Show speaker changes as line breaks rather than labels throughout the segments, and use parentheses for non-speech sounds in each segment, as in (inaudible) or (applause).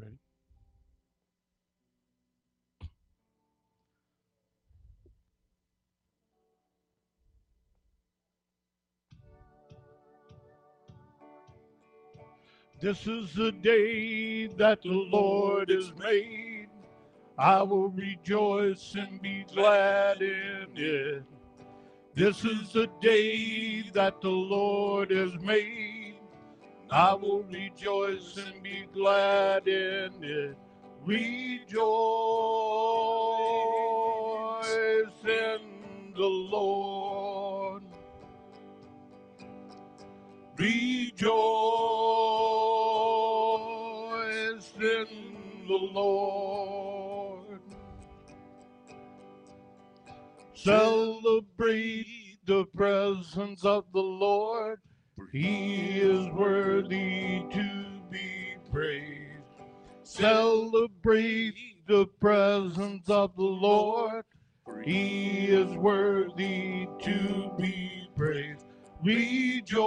ready? This is the day that the Lord has made. I will rejoice and be glad in it. This is the day that the Lord has made. I will rejoice and be glad in it. Rejoice in the Lord. Rejoice in the Lord. Celebrate the presence of the Lord. He is worthy to be praised. Celebrate the presence of the Lord. for He is worthy to be praised. Rejoice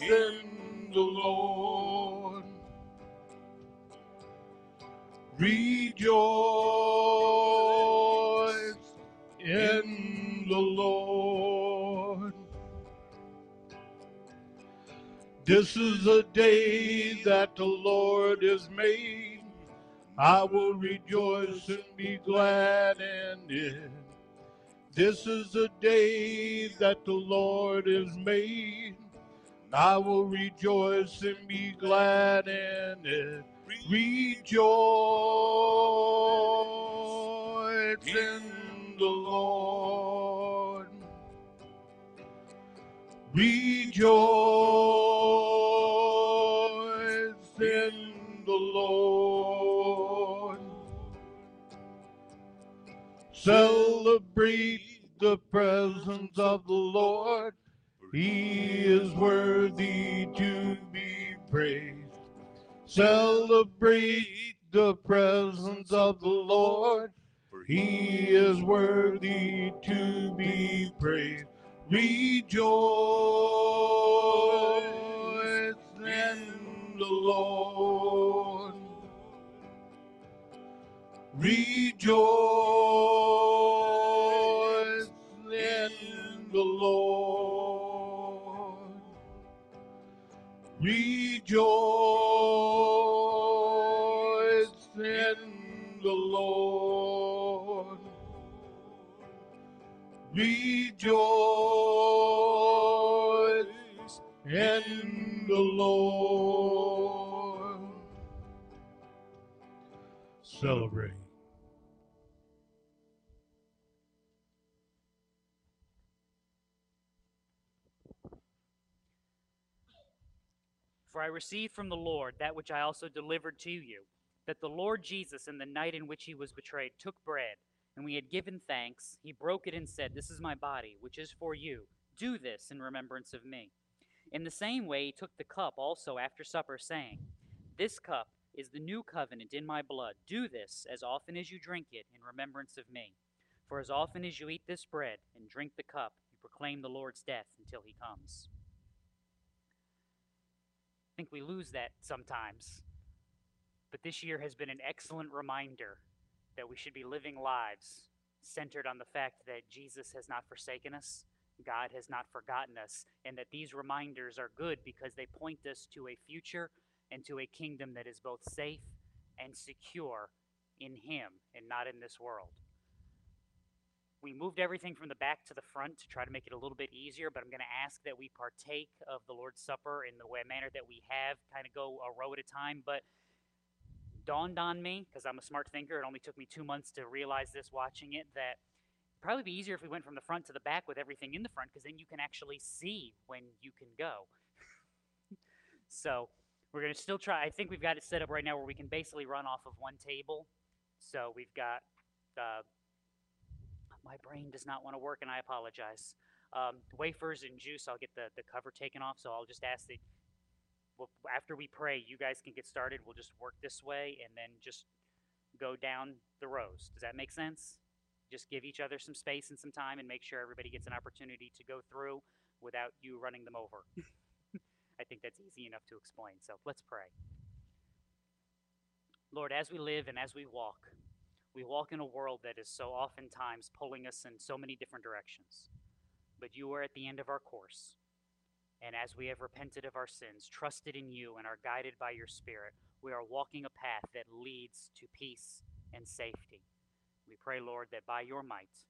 in the Lord. Rejoice in the Lord. This is a day that the Lord has made. I will rejoice and be glad in it. This is a day that the Lord has made. I will rejoice and be glad in it. Rejoice in the Lord. Rejoice in the Lord. Celebrate the presence of the Lord. He is worthy to be praised. Celebrate the presence of the Lord. For He is worthy to be praised. Rejoice in the Lord. Rejoice in the Lord. Rejoice Rejoice in the Lord. Celebrate.
For I received from the Lord that which I also delivered to you, that the Lord Jesus, in the night in which he was betrayed, took bread, and we had given thanks. He broke it and said, This is my body, which is for you. Do this in remembrance of me. In the same way, he took the cup also after supper, saying, This cup is the new covenant in my blood. Do this as often as you drink it in remembrance of me. For as often as you eat this bread and drink the cup, you proclaim the Lord's death until he comes. I think we lose that sometimes. But this year has been an excellent reminder that we should be living lives centered on the fact that Jesus has not forsaken us, God has not forgotten us, and that these reminders are good because they point us to a future and to a kingdom that is both safe and secure in Him and not in this world. We moved everything from the back to the front to try to make it a little bit easier, but I'm going to ask that we partake of the Lord's Supper in the way manner that we have, kind of go a row at a time. But dawned on me, because I'm a smart thinker, it only took me two months to realize this watching it, that probably be easier if we went from the front to the back with everything in the front, because then you can actually see when you can go. (laughs) so we're going to still try. I think we've got it set up right now where we can basically run off of one table. So we've got. Uh, my brain does not want to work, and I apologize. Um, wafers and juice, I'll get the, the cover taken off, so I'll just ask that well, after we pray, you guys can get started. We'll just work this way and then just go down the rows. Does that make sense? Just give each other some space and some time and make sure everybody gets an opportunity to go through without you running them over. (laughs) I think that's easy enough to explain. So let's pray. Lord, as we live and as we walk, we walk in a world that is so oftentimes pulling us in so many different directions. But you are at the end of our course. And as we have repented of our sins, trusted in you, and are guided by your Spirit, we are walking a path that leads to peace and safety. We pray, Lord, that by your might,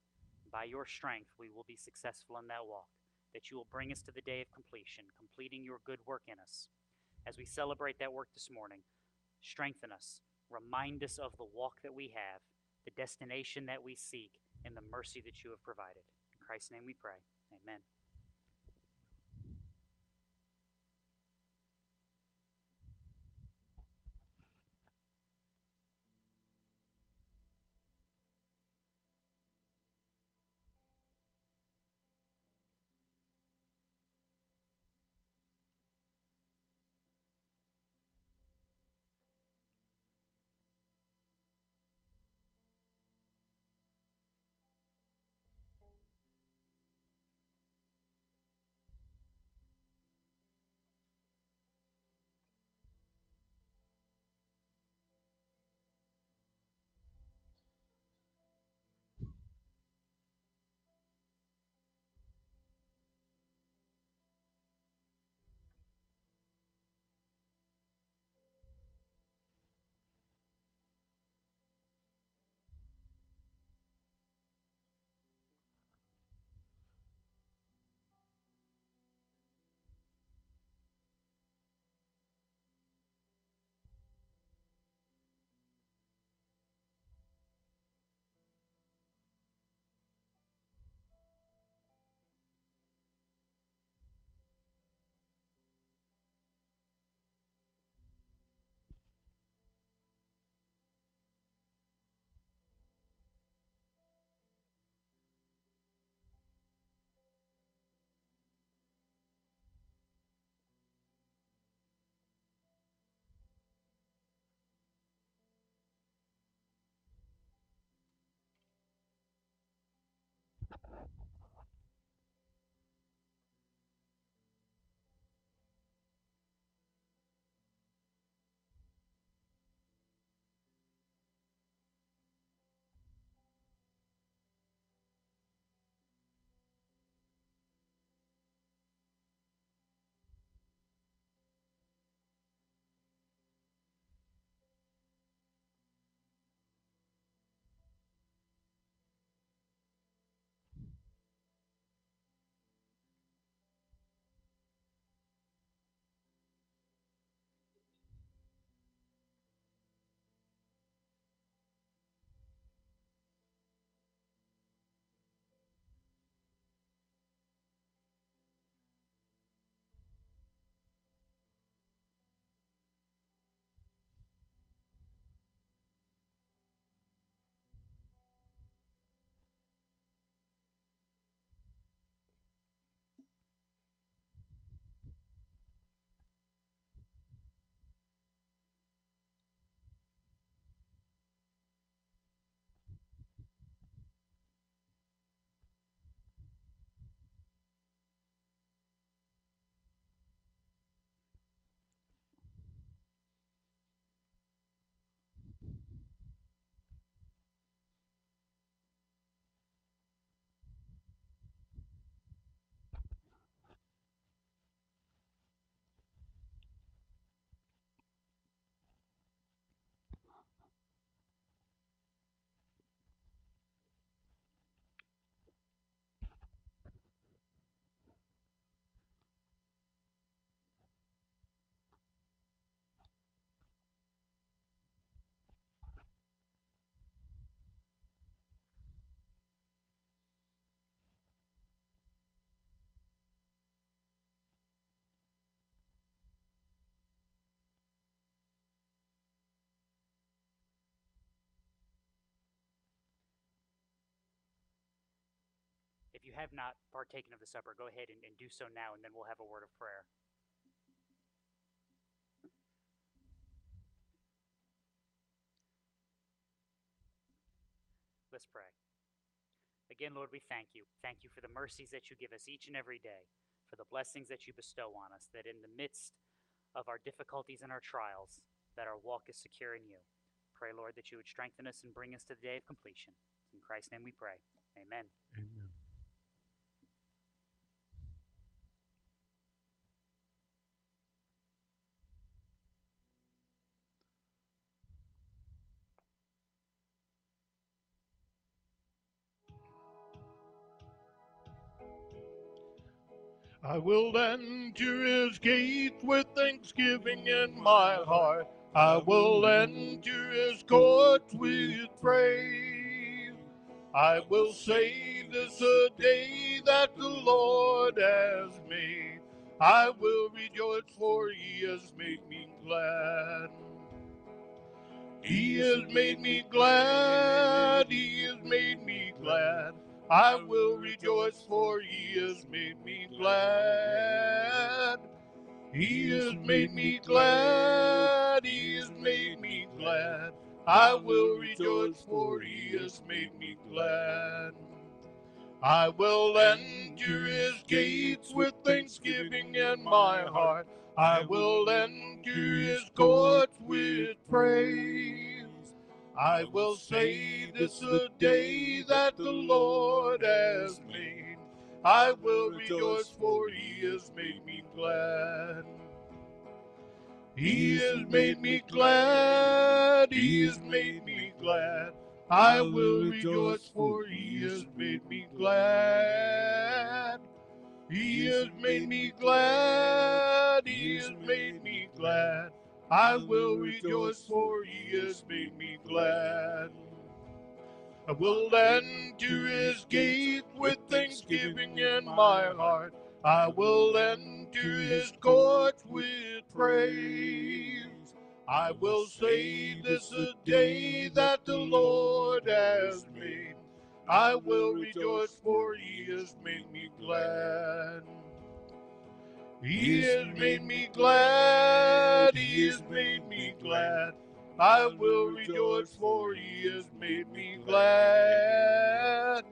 by your strength, we will be successful in that walk, that you will bring us to the day of completion, completing your good work in us. As we celebrate that work this morning, strengthen us, remind us of the walk that we have, the destination that we seek, and the mercy that you have provided. In Christ's name we pray. Amen. If you have not partaken of the supper, go ahead and, and do so now, and then we'll have a word of prayer. Let's pray. Again, Lord, we thank you. Thank you for the mercies that you give us each and every day, for the blessings that you bestow on us, that in the midst of our difficulties and our trials, that our walk is secure in you. Pray, Lord, that you would strengthen us and bring us to the day of completion. In Christ's name we pray. Amen.
Amen. I will enter his gate with thanksgiving in my heart. I will enter his courts with praise. I will say this a day that the Lord has made. I will rejoice for he has made me glad. He has made me glad. He has made me glad. I will rejoice, for he has made me glad. He has made me glad. He has made me glad. I will rejoice, for he has made me glad. I will enter his gates with thanksgiving in my heart. I will enter his courts with praise. I will say this a day that the Lord has made. I will rejoice, for he has made me glad. He has made me glad. He has made me glad. I will rejoice, for he has made me glad. He has made me glad. He has made me glad. I will rejoice, for he has made me glad. I will enter his gate with thanksgiving in my heart. I will enter his courts with praise. I will say this a day that the Lord has made. I will rejoice, for he has made me glad. He has made me glad. He has made me glad. I will rejoice, for he has made me glad.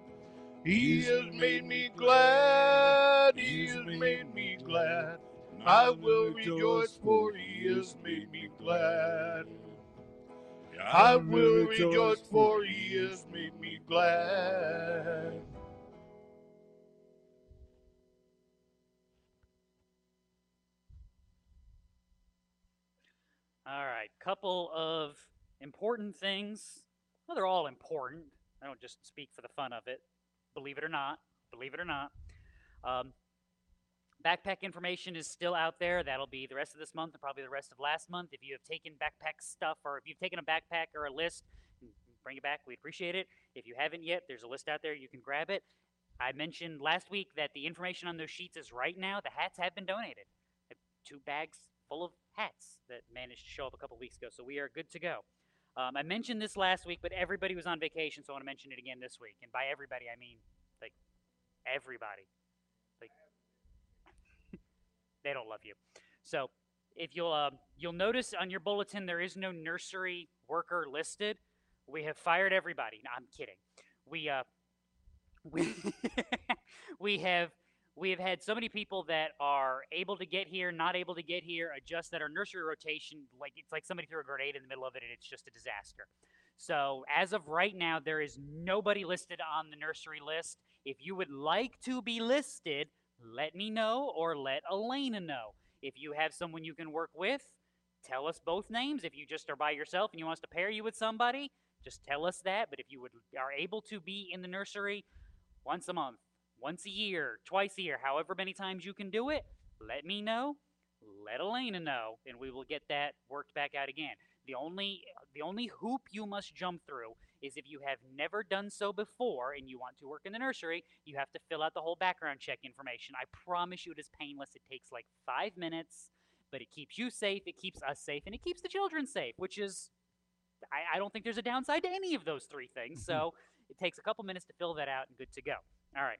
He has made me glad. He has made me glad. I will rejoice, for he has made me glad. I will rejoice, for he has made me glad.
All right, couple of important things. Well, they're all important. I don't just speak for the fun of it. Believe it or not, believe it or not. Um, backpack information is still out there. That'll be the rest of this month and probably the rest of last month. If you have taken backpack stuff or if you've taken a backpack or a list, bring it back. We'd appreciate it. If you haven't yet, there's a list out there. You can grab it. I mentioned last week that the information on those sheets is right now. The hats have been donated. Two bags full of hats that managed to show up a couple weeks ago. So we are good to go. Um, I mentioned this last week, but everybody was on vacation, so I want to mention it again this week. And by everybody, I mean like everybody. Like (laughs) they don't love you. So if you'll uh, you'll notice on your bulletin there is no nursery worker listed. We have fired everybody. No, I'm kidding. We uh, we (laughs) we have we have had so many people that are able to get here, not able to get here, adjust that our nursery rotation, like it's like somebody threw a grenade in the middle of it and it's just a disaster. So as of right now, there is nobody listed on the nursery list. If you would like to be listed, let me know or let Elena know. If you have someone you can work with, tell us both names. If you just are by yourself and you want us to pair you with somebody, just tell us that. But if you would are able to be in the nursery once a month, once a year, twice a year, however many times you can do it, let me know. Let Elena know, and we will get that worked back out again. The only the only hoop you must jump through is if you have never done so before and you want to work in the nursery, you have to fill out the whole background check information. I promise you it is painless. It takes like five minutes, but it keeps you safe, it keeps us safe, and it keeps the children safe, which is I, I don't think there's a downside to any of those three things. Mm-hmm. So it takes a couple minutes to fill that out and good to go. All right.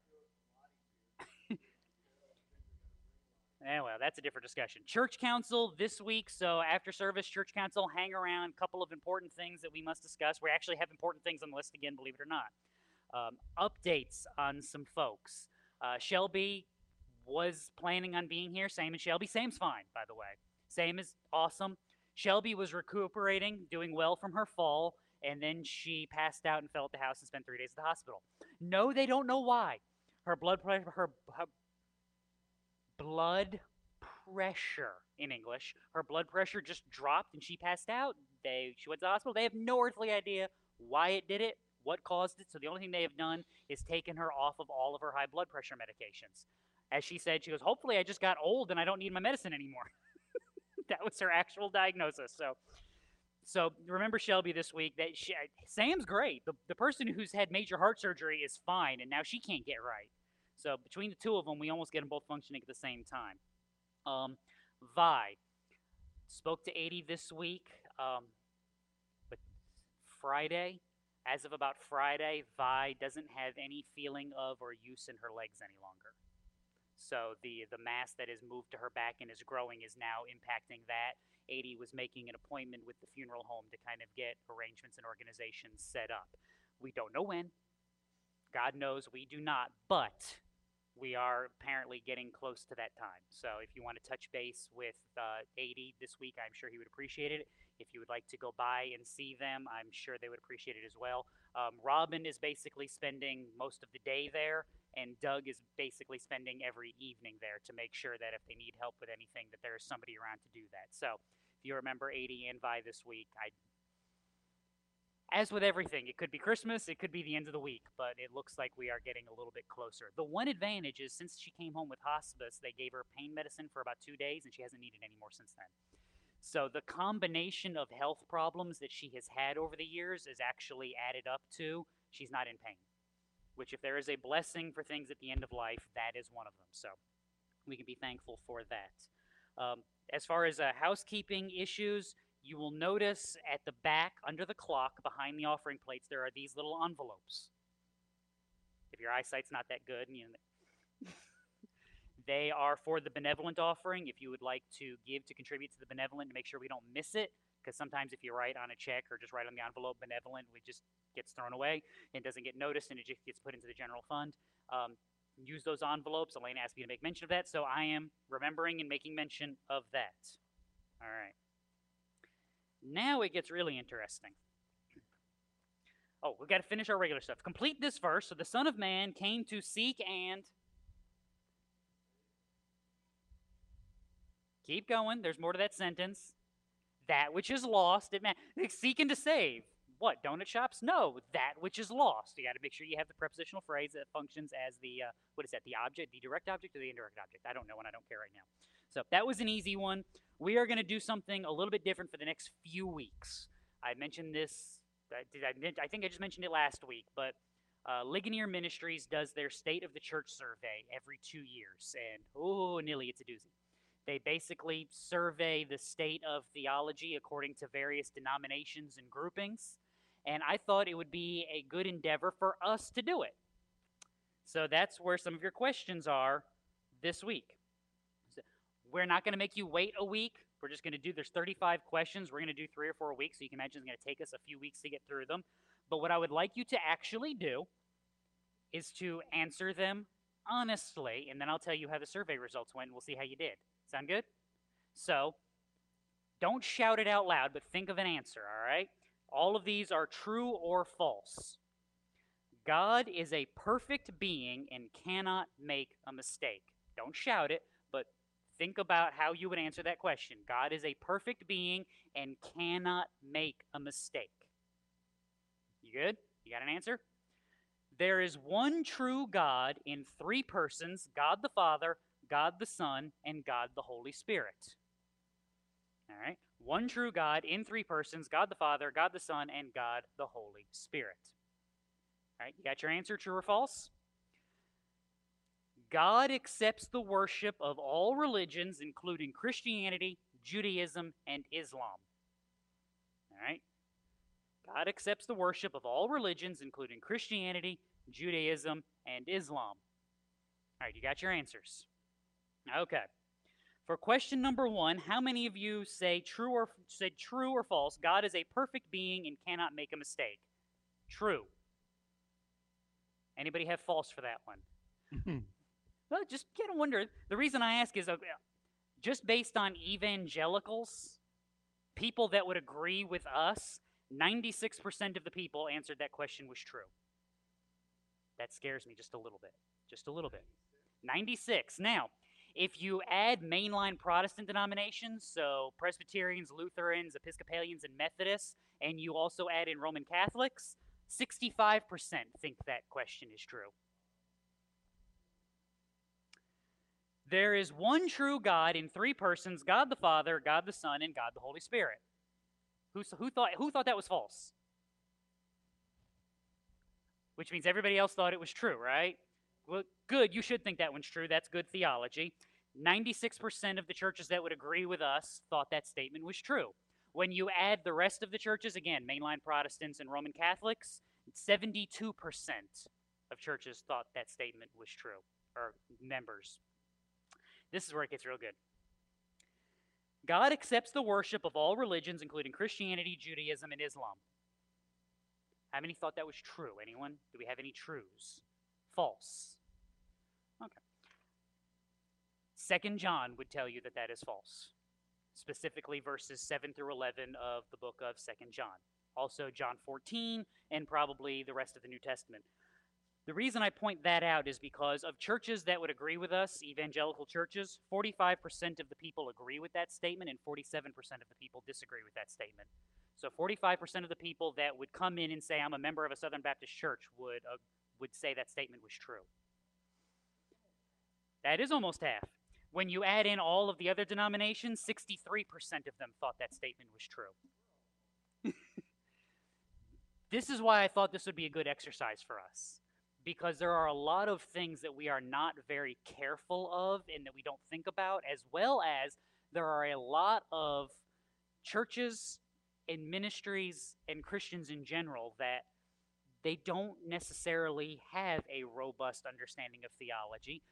Eh, well, that's a different discussion. Church council this week. So after service, church council, hang around. A couple of important things that we must discuss. We actually have important things on the list again, believe it or not. Um, updates on some folks. Uh, Shelby was planning on being here. Same as Shelby. Sam's fine, by the way. Same is awesome. Shelby was recuperating, doing well from her fall, and then she passed out and fell at the house and spent three days at the hospital. No, they don't know why. Her blood pressure, her, her blood pressure in English, her blood pressure just dropped and she passed out. They she went to the hospital. They have no earthly idea why it did it, what caused it. So the only thing they have done is taken her off of all of her high blood pressure medications. As she said, she goes, "Hopefully, I just got old and I don't need my medicine anymore." (laughs) that was her actual diagnosis. So so remember Shelby this week that she, Sam's great. The, the person who's had major heart surgery is fine, and now she can't get right. So between the two of them, we almost get them both functioning at the same time. Um, Vi spoke to 80 this week, um, but Friday, as of about Friday, Vi doesn't have any feeling of or use in her legs any longer. So the the mass that is moved to her back and is growing is now impacting that. 80 was making an appointment with the funeral home to kind of get arrangements and organizations set up. We don't know when. God knows we do not, but we are apparently getting close to that time. So if you want to touch base with uh, 80 this week, I'm sure he would appreciate it. If you would like to go by and see them, I'm sure they would appreciate it as well. Um, Robin is basically spending most of the day there, and Doug is basically spending every evening there to make sure that if they need help with anything, that there is somebody around to do that. So if you remember 80 and Vi this week, I as with everything, it could be Christmas, it could be the end of the week, but it looks like we are getting a little bit closer. The one advantage is since she came home with hospice, they gave her pain medicine for about two days, and she hasn't needed any more since then. So the combination of health problems that she has had over the years is actually added up to she's not in pain. Which, if there is a blessing for things at the end of life, that is one of them. So we can be thankful for that. Um, as far as uh, housekeeping issues, you will notice at the back, under the clock, behind the offering plates, there are these little envelopes. If your eyesight's not that good, you know, (laughs) they are for the benevolent offering. If you would like to give to contribute to the benevolent to make sure we don't miss it, because sometimes if you write on a check or just write on the envelope benevolent, it just gets thrown away and doesn't get noticed and it just gets put into the general fund. Um, use those envelopes. Elaine asked me to make mention of that, so I am remembering and making mention of that. All right. Now it gets really interesting. Oh, we've got to finish our regular stuff. Complete this verse. So the Son of Man came to seek and. Keep going. There's more to that sentence. That which is lost. It man seeking to save. What donut shops? No, that which is lost. You got to make sure you have the prepositional phrase that functions as the uh, what is that? The object, the direct object, or the indirect object? I don't know, and I don't care right now. So that was an easy one. We are going to do something a little bit different for the next few weeks. I mentioned this, I, did I, I think I just mentioned it last week, but uh, Ligonier Ministries does their State of the Church survey every two years, and oh, Nilly, it's a doozy. They basically survey the state of theology according to various denominations and groupings, and I thought it would be a good endeavor for us to do it. So that's where some of your questions are this week. We're not going to make you wait a week. We're just going to do, there's 35 questions. We're going to do three or four weeks. So you can imagine it's going to take us a few weeks to get through them. But what I would like you to actually do is to answer them honestly. And then I'll tell you how the survey results went. And we'll see how you did. Sound good? So don't shout it out loud, but think of an answer, all right? All of these are true or false. God is a perfect being and cannot make a mistake. Don't shout it, think about how you would answer that question. God is a perfect being and cannot make a mistake. You good? You got an answer? There is one true God in three persons God the Father, God the Son, and God the Holy Spirit. All right? One true God in three persons God the Father, God the Son, and God the Holy Spirit. All right? You got your answer, true or false? God accepts the worship of all religions, including Christianity, Judaism, and Islam. All right? God accepts the worship of all religions, including Christianity, Judaism, and Islam. All right, you got your answers. Okay. For question number one, how many of you say true or said true or false? God is a perfect being and cannot make a mistake. True. Anybody have false for that one? (laughs) Hmm. Well, just kind of wonder. The reason I ask is uh, just based on evangelicals, people that would agree with us, 96% of the people answered that question was true. That scares me just a little bit. Just a little bit. 96. Now, if you add mainline Protestant denominations, so Presbyterians, Lutherans, Episcopalians, and Methodists, and you also add in Roman Catholics, 65% think that question is true. There is one true God in three persons God the Father, God the Son, and God the Holy Spirit. Who, who, thought, who thought that was false? Which means everybody else thought it was true, right? Well, good. You should think that one's true. That's good theology. 96% of the churches that would agree with us thought that statement was true. When you add the rest of the churches, again, mainline Protestants and Roman Catholics, 72% of churches thought that statement was true, or members. This is where it gets real good. God accepts the worship of all religions, including Christianity, Judaism, and Islam. How many thought that was true? Anyone? Do we have any truths? False. Okay. Second John would tell you that that is false. Specifically, verses 7 through 11 of the book of Second John. Also, John 14, and probably the rest of the New Testament. The reason I point that out is because of churches that would agree with us, evangelical churches, 45% of the people agree with that statement and 47% of the people disagree with that statement. So 45% of the people that would come in and say, I'm a member of a Southern Baptist church, would, uh, would say that statement was true. That is almost half. When you add in all of the other denominations, 63% of them thought that statement was true. (laughs) this is why I thought this would be a good exercise for us because there are a lot of things that we are not very careful of and that we don't think about, as well as there are a lot of churches and ministries and Christians in general that they don't necessarily have a robust understanding of theology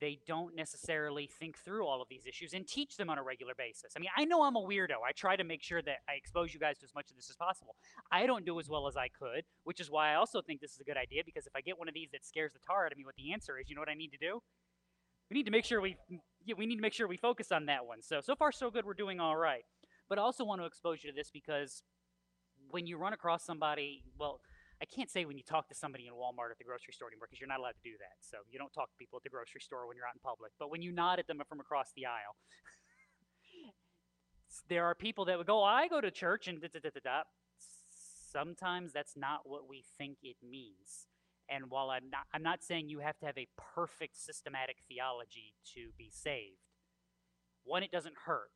they don't necessarily think through all of these issues and teach them on a regular basis. I mean, I know I'm a weirdo. I try to make sure that I expose you guys to as much of this as possible. I don't do as well as I could, which is why I also think this is a good idea because if I get one of these that scares the tar out of me what the answer is, you know what I need to do? We need to make sure we yeah, we need to make sure we focus on that one. So so far so good, we're doing all right. But I also want to expose you to this because when you run across somebody, well, I can't say when you talk to somebody in Walmart at the grocery store anymore because you're not allowed to do that. So you don't talk to people at the grocery store when you're out in public. But when you nod at them from across the aisle, (laughs) there are people that would go, I go to church and da da da da. Sometimes that's not what we think it means. And while I'm not, I'm not saying you have to have a perfect systematic theology to be saved. One, it doesn't hurt.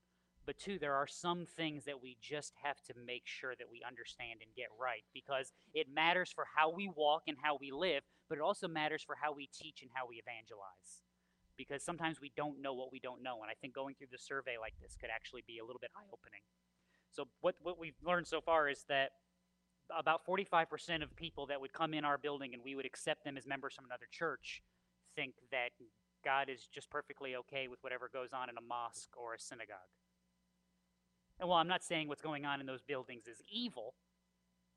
But two, there are some things that we just have to make sure that we understand and get right because it matters for how we walk and how we live, but it also matters for how we teach and how we evangelize. Because sometimes we don't know what we don't know. And I think going through the survey like this could actually be a little bit eye opening. So, what, what we've learned so far is that about 45% of people that would come in our building and we would accept them as members from another church think that God is just perfectly okay with whatever goes on in a mosque or a synagogue. And while I'm not saying what's going on in those buildings is evil,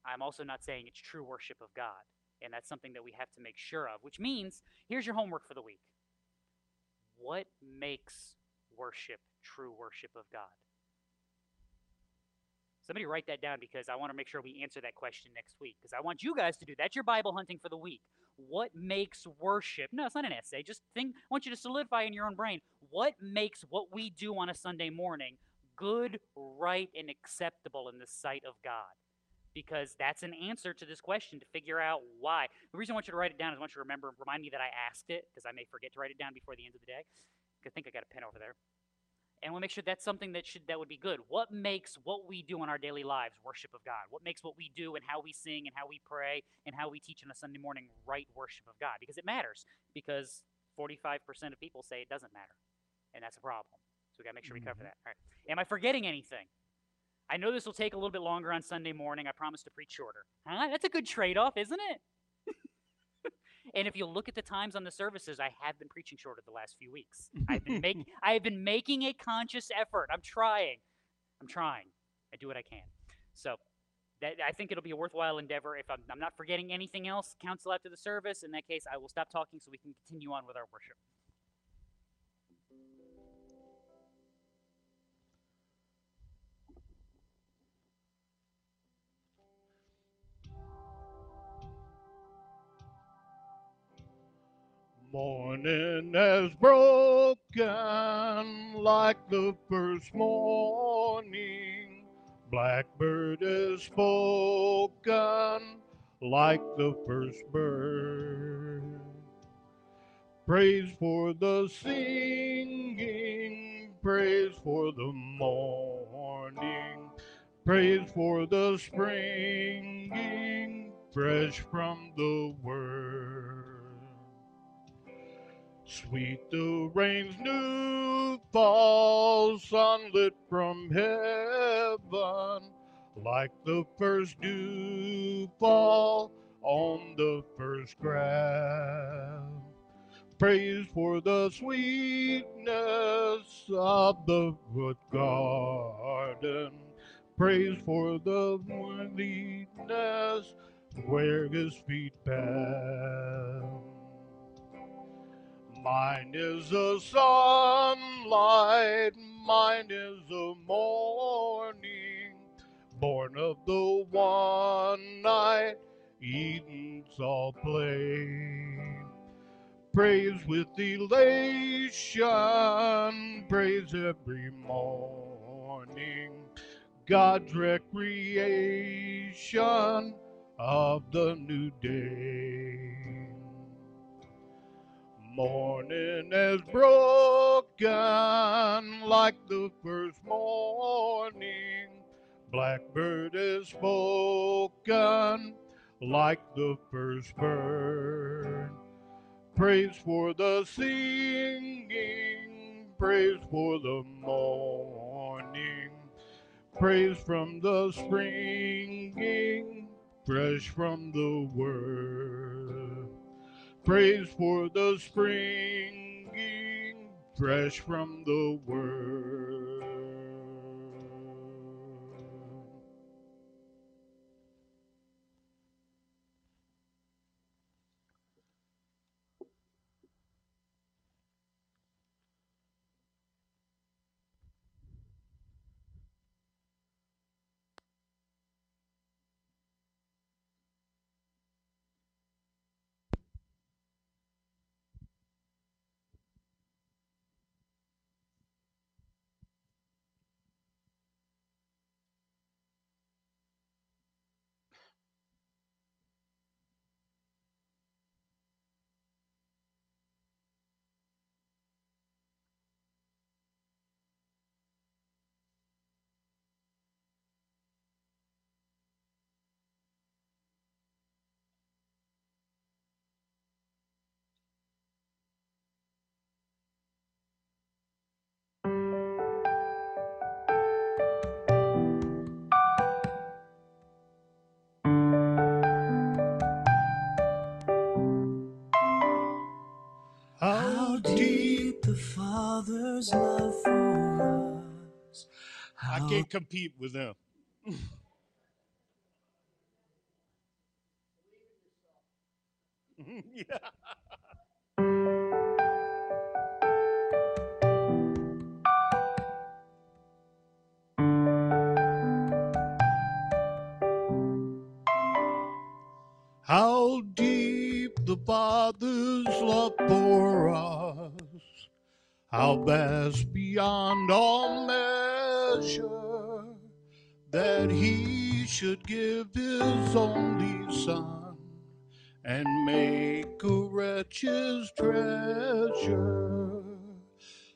I'm also not saying it's true worship of God. And that's something that we have to make sure of, which means here's your homework for the week. What makes worship true worship of God? Somebody write that down because I want to make sure we answer that question next week because I want you guys to do that's your Bible hunting for the week. What makes worship? No, it's not an essay. Just think I want you to solidify in your own brain what makes what we do on a Sunday morning good, right, and acceptable in the sight of God? Because that's an answer to this question to figure out why. The reason I want you to write it down is I want you to remember, remind me that I asked it, because I may forget to write it down before the end of the day. I think I got a pen over there. And we'll make sure that's something that should that would be good. What makes what we do in our daily lives worship of God? What makes what we do and how we sing and how we pray and how we teach on a Sunday morning right worship of God? Because it matters. Because 45% of people say it doesn't matter. And that's a problem. So we got to make sure we cover mm-hmm. that. All right. Am I forgetting anything? I know this will take a little bit longer on Sunday morning. I promise to preach shorter. Huh? That's a good trade off, isn't it? (laughs) and if you look at the times on the services, I have been preaching shorter the last few weeks. I've been making (laughs) I have been making a conscious effort. I'm trying. I'm trying. I do what I can. So that, I think it'll be a worthwhile endeavor. If I'm, I'm not forgetting anything else, council after the service. In that case, I will stop talking so we can continue on with our worship.
Morning has broken like the first morning. Blackbird has spoken like the first bird. Praise for the singing, praise for the morning, praise for the springing, fresh from the word. Sweet the rain's new fall, sunlit from heaven, like the first dew fall on the first grass. Praise for the sweetness of the wood garden. Praise for the worthiness where his feet bound. Mine is the sunlight, mine is the morning, born of the one night Eden's all plain. Praise with elation, praise every morning, God's recreation of the new day. Morning has broken like the first morning. Blackbird has spoken like the first bird. Praise for the singing, praise for the morning, praise from the springing, fresh from the word. Praise for the springing, fresh from the word.
Father's love for us.
I can't compete with them. yeah. (laughs) How deep the Father's love for us, how vast beyond all measure, that He should give His only Son and make a wretch's treasure.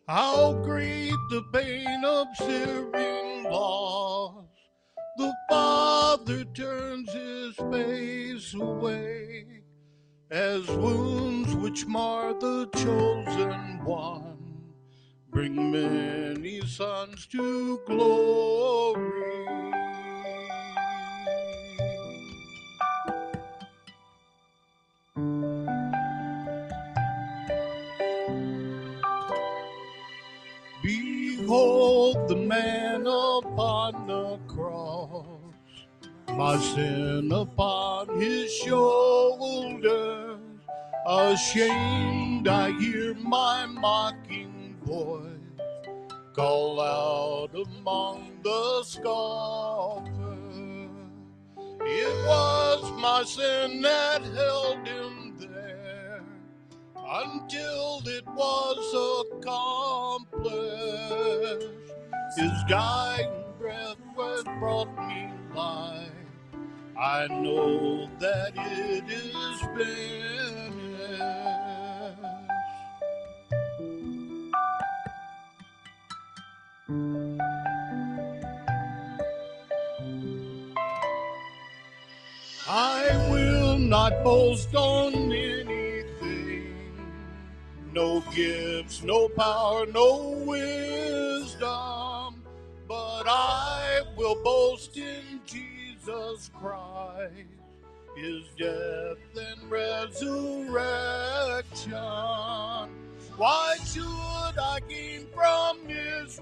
How great the pain of searing loss! The Father turns his face away as wounds which mar the chosen one bring many sons to glory. Behold the man upon the cross, my sin upon his shoulders. Ashamed, I hear my mocking voice call out among the scoffers. It was my sin that held him there. until it was accomplished. His dying breath was brought me life. I know that it is finished. I will not boast on anything, no gifts, no power, no wisdom, but I will boast in Jesus Christ, his death and resurrection. Why should I gain from his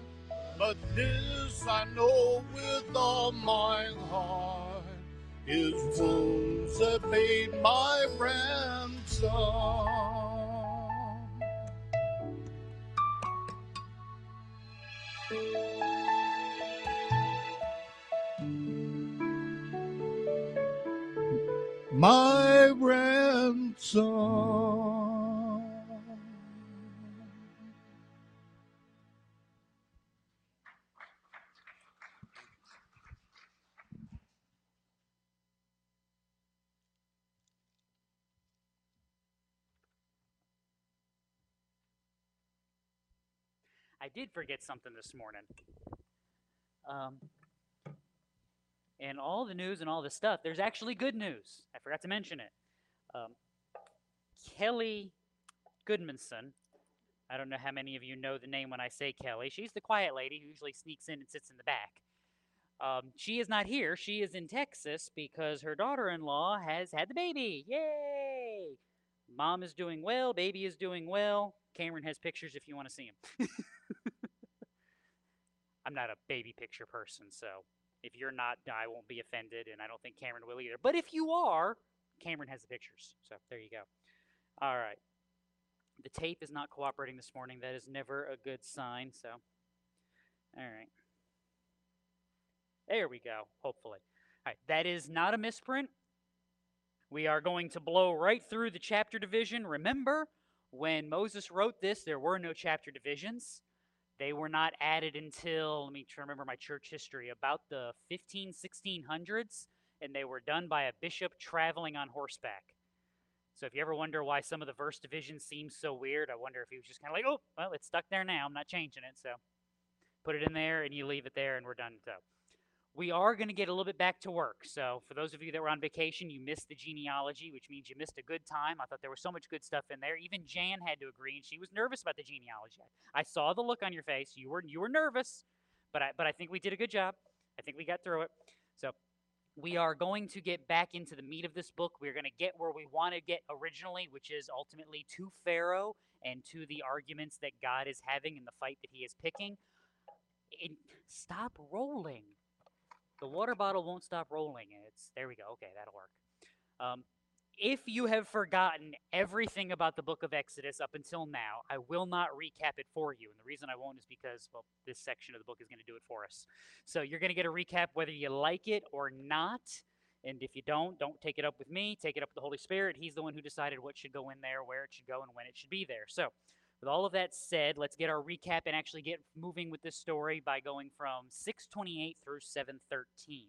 But this I know with all my heart, his wounds have paid my ransom. My ransom.
I did forget something this morning. Um, and all the news and all the stuff, there's actually good news. I forgot to mention it. Um, Kelly Goodmanson, I don't know how many of you know the name when I say Kelly. She's the quiet lady who usually sneaks in and sits in the back. Um, she is not here. She is in Texas because her daughter in law has had the baby. Yay! Mom is doing well. Baby is doing well. Cameron has pictures if you want to see them. (laughs) I'm not a baby picture person, so if you're not, I won't be offended, and I don't think Cameron will either. But if you are, Cameron has the pictures. So there you go. All right. The tape is not cooperating this morning. That is never a good sign. So, all right. There we go, hopefully. All right. That is not a misprint. We are going to blow right through the chapter division. Remember, when Moses wrote this, there were no chapter divisions. They were not added until, let me try to remember my church history, about the 15, 1600s, and they were done by a bishop traveling on horseback. So if you ever wonder why some of the verse divisions seem so weird, I wonder if he was just kind of like, oh, well, it's stuck there now. I'm not changing it. So put it in there and you leave it there and we're done. So we are going to get a little bit back to work. So for those of you that were on vacation, you missed the genealogy, which means you missed a good time. I thought there was so much good stuff in there. Even Jan had to agree, and she was nervous about the genealogy. I saw the look on your face. You were you were nervous, but I but I think we did a good job. I think we got through it. So we are going to get back into the meat of this book. We're going to get where we want to get originally, which is ultimately to Pharaoh and to the arguments that God is having in the fight that he is picking. Stop rolling. The water bottle won't stop rolling. It's there we go. Okay, that'll work. Um, if you have forgotten everything about the book of Exodus up until now, I will not recap it for you. And the reason I won't is because, well, this section of the book is going to do it for us. So you're going to get a recap whether you like it or not. And if you don't, don't take it up with me. Take it up with the Holy Spirit. He's the one who decided what should go in there, where it should go, and when it should be there. So, with all of that said, let's get our recap and actually get moving with this story by going from 628 through 713.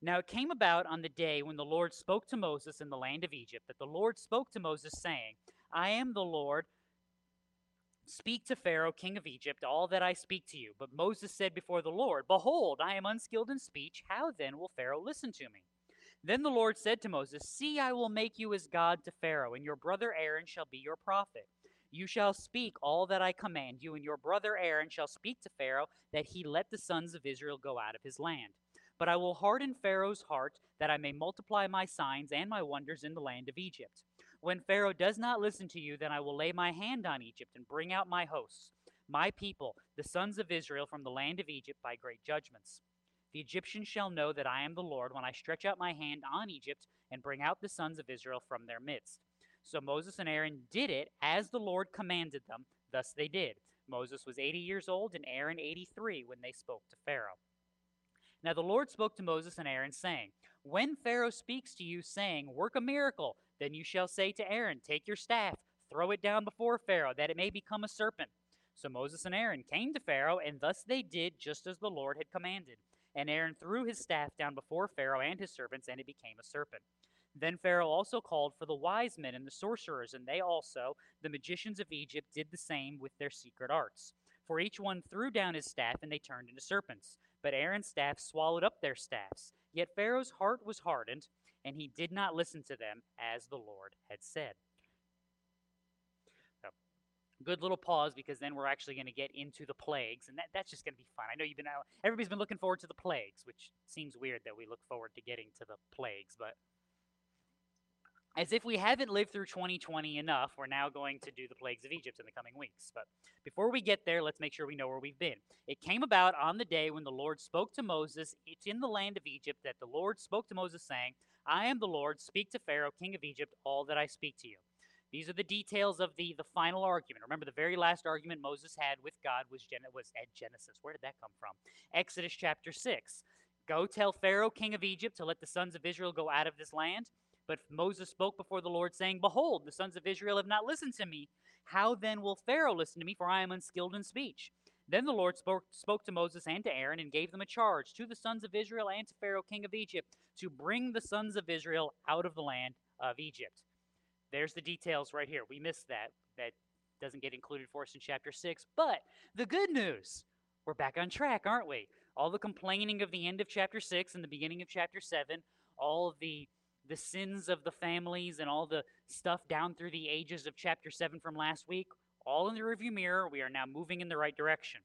Now it came about on the day when the Lord spoke to Moses in the land of Egypt that the Lord spoke to Moses, saying, I am the Lord. Speak to Pharaoh, king of Egypt, all that I speak to you. But Moses said before the Lord, Behold, I am unskilled in speech. How then will Pharaoh listen to me? Then the Lord said to Moses, See, I will make you as God to Pharaoh, and your brother Aaron shall be your prophet. You shall speak all that I command you, and your brother Aaron shall speak to Pharaoh that he let the sons of Israel go out of his land. But I will harden Pharaoh's heart, that I may multiply my signs and my wonders in the land of Egypt. When Pharaoh does not listen to you, then I will lay my hand on Egypt and bring out my hosts, my people, the sons of Israel, from the land of Egypt by great judgments. The Egyptians shall know that I am the Lord when I stretch out my hand on Egypt and bring out the sons of Israel from their midst. So Moses and Aaron did it as the Lord commanded them. Thus they did. Moses was 80 years old and Aaron 83 when they spoke to Pharaoh. Now the Lord spoke to Moses and Aaron, saying, When Pharaoh speaks to you, saying, Work a miracle, then you shall say to Aaron, Take your staff, throw it down before Pharaoh, that it may become a serpent. So Moses and Aaron came to Pharaoh, and thus they did just as the Lord had commanded. And Aaron threw his staff down before Pharaoh and his servants, and it became a serpent. Then Pharaoh also called for the wise men and the sorcerers, and they also, the magicians of Egypt, did the same with their secret arts. For each one threw down his staff, and they turned into serpents. But Aaron's staff swallowed up their staffs. Yet Pharaoh's heart was hardened, and he did not listen to them as the Lord had said. Good little pause because then we're actually going to get into the plagues, and that, that's just going to be fun. I know you've been out, everybody's been looking forward to the plagues, which seems weird that we look forward to getting to the plagues, but as if we haven't lived through 2020 enough, we're now going to do the plagues of Egypt in the coming weeks. But before we get there, let's make sure we know where we've been. It came about on the day when the Lord spoke to Moses. It's in the land of Egypt that the Lord spoke to Moses, saying, I am the Lord, speak to Pharaoh, king of Egypt, all that I speak to you. These are the details of the, the final argument. Remember, the very last argument Moses had with God was, Gen- was at Genesis. Where did that come from? Exodus chapter 6. Go tell Pharaoh, king of Egypt, to let the sons of Israel go out of this land. But Moses spoke before the Lord, saying, Behold, the sons of Israel have not listened to me. How then will Pharaoh listen to me, for I am unskilled in speech? Then the Lord spoke, spoke to Moses and to Aaron and gave them a charge to the sons of Israel and to Pharaoh, king of Egypt, to bring the sons of Israel out of the land of Egypt. There's the details right here. We missed that. That doesn't get included for us in chapter 6. But the good news we're back on track, aren't we? All the complaining of the end of chapter 6 and the beginning of chapter 7, all of the the sins of the families and all the stuff down through the ages of chapter 7 from last week, all in the review mirror. We are now moving in the right direction,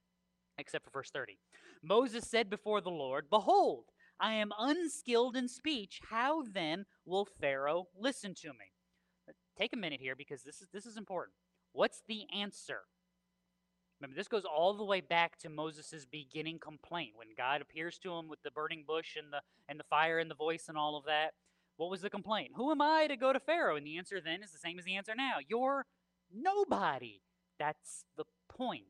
except for verse 30. Moses said before the Lord, Behold, I am unskilled in speech. How then will Pharaoh listen to me? Take a minute here because this is, this is important. What's the answer? Remember, this goes all the way back to Moses' beginning complaint when God appears to him with the burning bush and the, and the fire and the voice and all of that. What was the complaint? Who am I to go to Pharaoh? And the answer then is the same as the answer now. You're nobody. That's the point.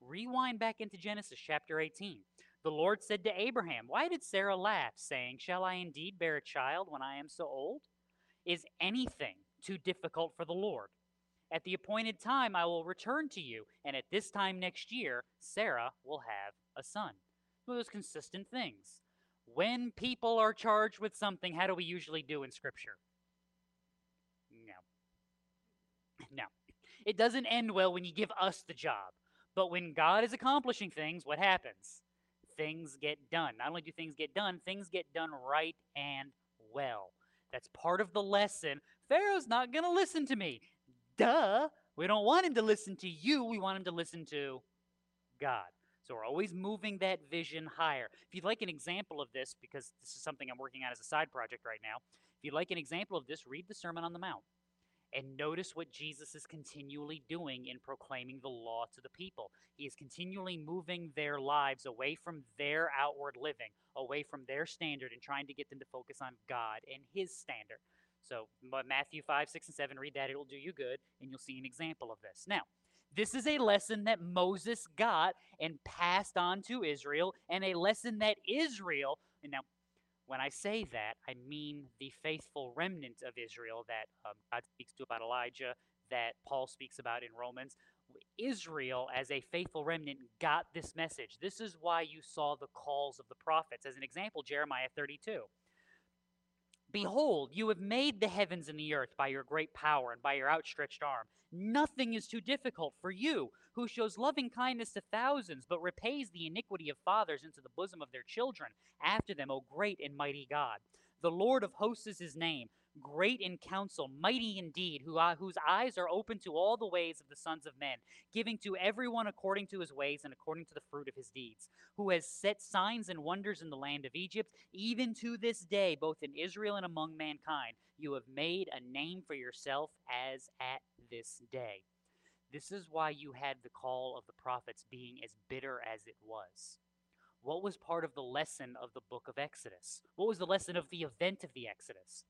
Rewind back into Genesis chapter 18. The Lord said to Abraham, Why did Sarah laugh, saying, Shall I indeed bear a child when I am so old? Is anything too difficult for the Lord? At the appointed time, I will return to you, and at this time next year, Sarah will have a son. Those consistent things. When people are charged with something, how do we usually do in Scripture? No. No. It doesn't end well when you give us the job. But when God is accomplishing things, what happens? Things get done. Not only do things get done, things get done right and well. That's part of the lesson. Pharaoh's not going to listen to me. Duh. We don't want him to listen to you. We want him to listen to God. So we're always moving that vision higher. If you'd like an example of this, because this is something I'm working on as a side project right now, if you'd like an example of this, read the Sermon on the Mount and notice what Jesus is continually doing in proclaiming the law to the people. He is continually moving their lives away from their outward living, away from their standard, and trying to get them to focus on God and His standard. So, Matthew 5, 6, and 7, read that. It'll do you good, and you'll see an example of this. Now, this is a lesson that Moses got and passed on to Israel, and a lesson that Israel, and now when I say that, I mean the faithful remnant of Israel that um, God speaks to about Elijah, that Paul speaks about in Romans. Israel, as a faithful remnant, got this message. This is why you saw the calls of the prophets. As an example, Jeremiah 32. Behold, you have made the heavens and the earth by your great power and by your outstretched arm. Nothing is too difficult for you, who shows loving kindness to thousands, but repays the iniquity of fathers into the bosom of their children, after them, O great and mighty God. The Lord of hosts is his name. Great in counsel, mighty indeed, who, uh, whose eyes are open to all the ways of the sons of men, giving to everyone according to his ways and according to the fruit of his deeds, who has set signs and wonders in the land of Egypt, even to this day, both in Israel and among mankind. You have made a name for yourself as at this day. This is why you had the call of the prophets being as bitter as it was. What was part of the lesson of the book of Exodus? What was the lesson of the event of the Exodus?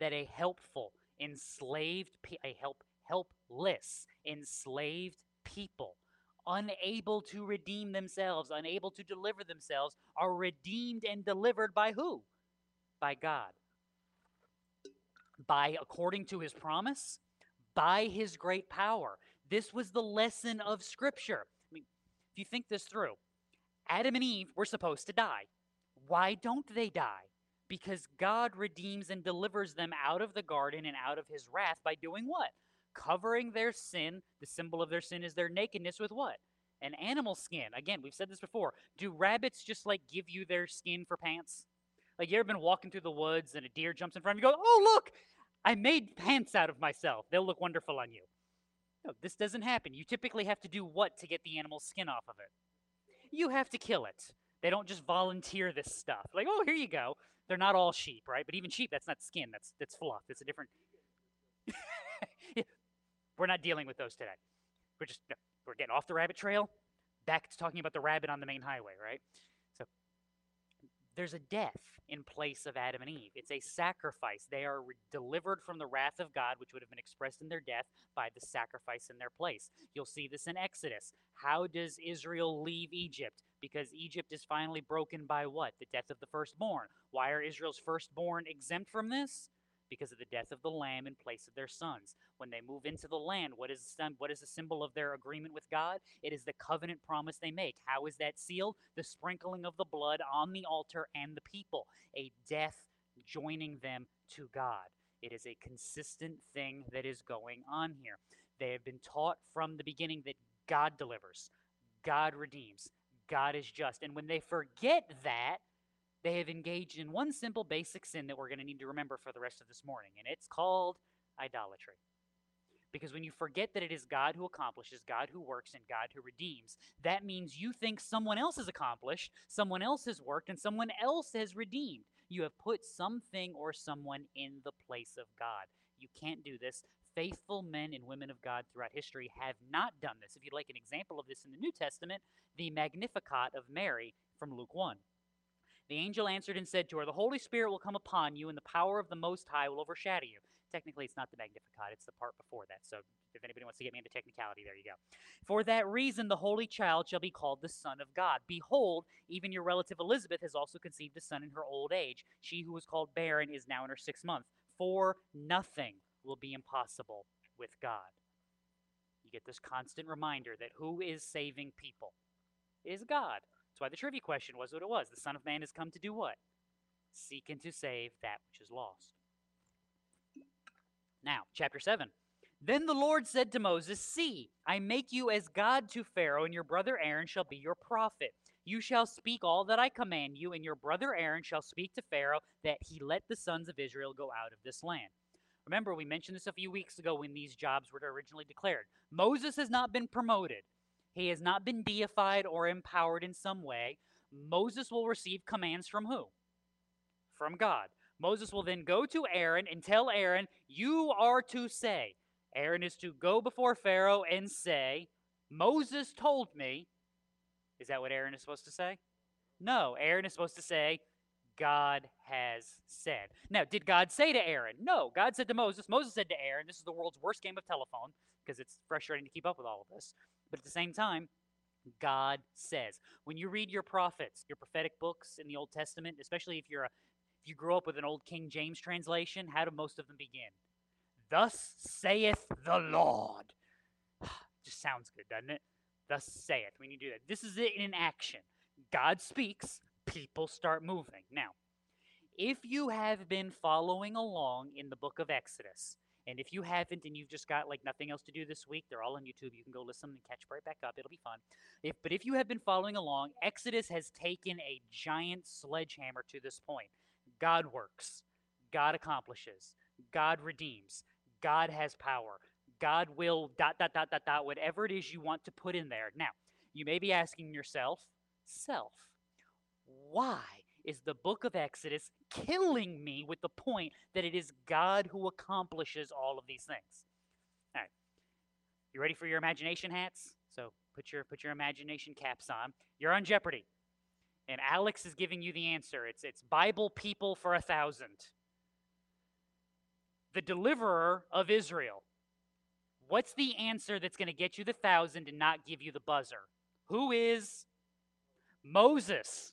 That a helpful, enslaved, a help, helpless, enslaved people, unable to redeem themselves, unable to deliver themselves, are redeemed and delivered by who? By God. By, according to his promise, by his great power. This was the lesson of Scripture. I mean, if you think this through, Adam and Eve were supposed to die. Why don't they die? Because God redeems and delivers them out of the garden and out of his wrath by doing what? Covering their sin. The symbol of their sin is their nakedness with what? An animal skin. Again, we've said this before. Do rabbits just like give you their skin for pants? Like you ever been walking through the woods and a deer jumps in front of you, go, oh look, I made pants out of myself. They'll look wonderful on you. No, this doesn't happen. You typically have to do what to get the animal's skin off of it? You have to kill it. They don't just volunteer this stuff. Like, oh, here you go. They're not all sheep, right? But even sheep, that's not skin. That's that's fluff. It's a different. (laughs) We're not dealing with those today. We're just no, we're getting off the rabbit trail, back to talking about the rabbit on the main highway, right? There's a death in place of Adam and Eve. It's a sacrifice. They are re- delivered from the wrath of God, which would have been expressed in their death by the sacrifice in their place. You'll see this in Exodus. How does Israel leave Egypt? Because Egypt is finally broken by what? The death of the firstborn. Why are Israel's firstborn exempt from this? Because of the death of the lamb in place of their sons. When they move into the land, what is what is the symbol of their agreement with God? It is the covenant promise they make. How is that sealed? The sprinkling of the blood on the altar and the people. A death joining them to God. It is a consistent thing that is going on here. They have been taught from the beginning that God delivers, God redeems, God is just. And when they forget that, they have engaged in one simple basic sin that we're going to need to remember for the rest of this morning, and it's called idolatry. Because when you forget that it is God who accomplishes, God who works, and God who redeems, that means you think someone else has accomplished, someone else has worked, and someone else has redeemed. You have put something or someone in the place of God. You can't do this. Faithful men and women of God throughout history have not done this. If you'd like an example of this in the New Testament, the Magnificat of Mary from Luke 1. The angel answered and said to her, The Holy Spirit will come upon you, and the power of the Most High will overshadow you. Technically, it's not the Magnificat, it's the part before that. So if anybody wants to get me into technicality, there you go. For that reason, the Holy Child shall be called the Son of God. Behold, even your relative Elizabeth has also conceived a son in her old age. She who was called barren is now in her sixth month. For nothing will be impossible with God. You get this constant reminder that who is saving people? Is God. That's why the trivia question was what it was. The Son of Man has come to do what? Seek and to save that which is lost. Now, chapter 7. Then the Lord said to Moses, See, I make you as God to Pharaoh, and your brother Aaron shall be your prophet. You shall speak all that I command you, and your brother Aaron shall speak to Pharaoh that he let the sons of Israel go out of this land. Remember, we mentioned this a few weeks ago when these jobs were originally declared. Moses has not been promoted. He has not been deified or empowered in some way. Moses will receive commands from who? From God. Moses will then go to Aaron and tell Aaron, You are to say. Aaron is to go before Pharaoh and say, Moses told me. Is that what Aaron is supposed to say? No, Aaron is supposed to say, God has said. Now, did God say to Aaron? No, God said to Moses. Moses said to Aaron, This is the world's worst game of telephone because it's frustrating to keep up with all of this. But at the same time, God says. When you read your prophets, your prophetic books in the Old Testament, especially if you're a if you grew up with an old King James translation, how do most of them begin? Thus saith the Lord. (sighs) Just sounds good, doesn't it? Thus saith when you do that. This is it in action. God speaks, people start moving. Now, if you have been following along in the book of Exodus, and if you haven't and you've just got like nothing else to do this week, they're all on YouTube. You can go listen and catch right back up. It'll be fun. If but if you have been following along, Exodus has taken a giant sledgehammer to this point. God works. God accomplishes, God redeems, God has power, God will dot dot dot dot dot whatever it is you want to put in there. Now, you may be asking yourself, self, why is the book of Exodus killing me with the point that it is God who accomplishes all of these things? All right. You ready for your imagination hats? So put your put your imagination caps on. You're on Jeopardy. And Alex is giving you the answer. It's it's Bible people for a thousand. The deliverer of Israel. What's the answer that's going to get you the thousand and not give you the buzzer? Who is Moses?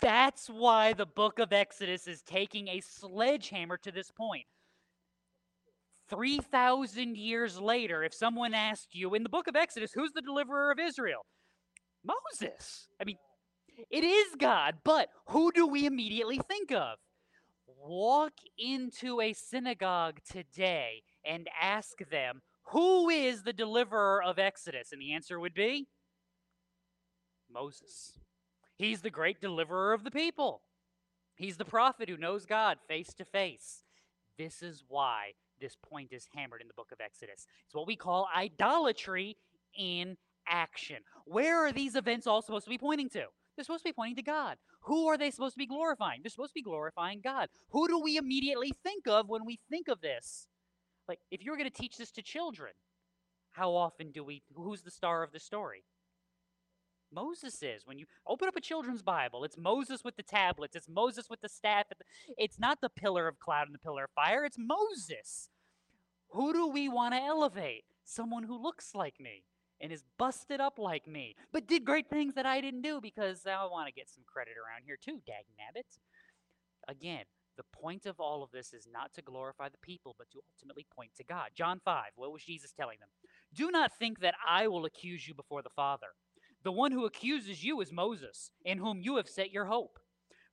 That's why the book of Exodus is taking a sledgehammer to this point. 3,000 years later, if someone asked you in the book of Exodus, who's the deliverer of Israel? Moses. I mean, it is God, but who do we immediately think of? Walk into a synagogue today and ask them, who is the deliverer of Exodus? And the answer would be Moses. He's the great deliverer of the people. He's the prophet who knows God face to face. This is why this point is hammered in the book of Exodus. It's what we call idolatry in action. Where are these events all supposed to be pointing to? They're supposed to be pointing to God. Who are they supposed to be glorifying? They're supposed to be glorifying God. Who do we immediately think of when we think of this? Like, if you were going to teach this to children, how often do we, who's the star of the story? Moses is. When you open up a children's Bible, it's Moses with the tablets, it's Moses with the staff. It's not the pillar of cloud and the pillar of fire, it's Moses. Who do we want to elevate? Someone who looks like me and is busted up like me, but did great things that I didn't do because I want to get some credit around here too, dag nabbit. Again, the point of all of this is not to glorify the people, but to ultimately point to God. John 5, what was Jesus telling them? Do not think that I will accuse you before the Father. The one who accuses you is Moses, in whom you have set your hope.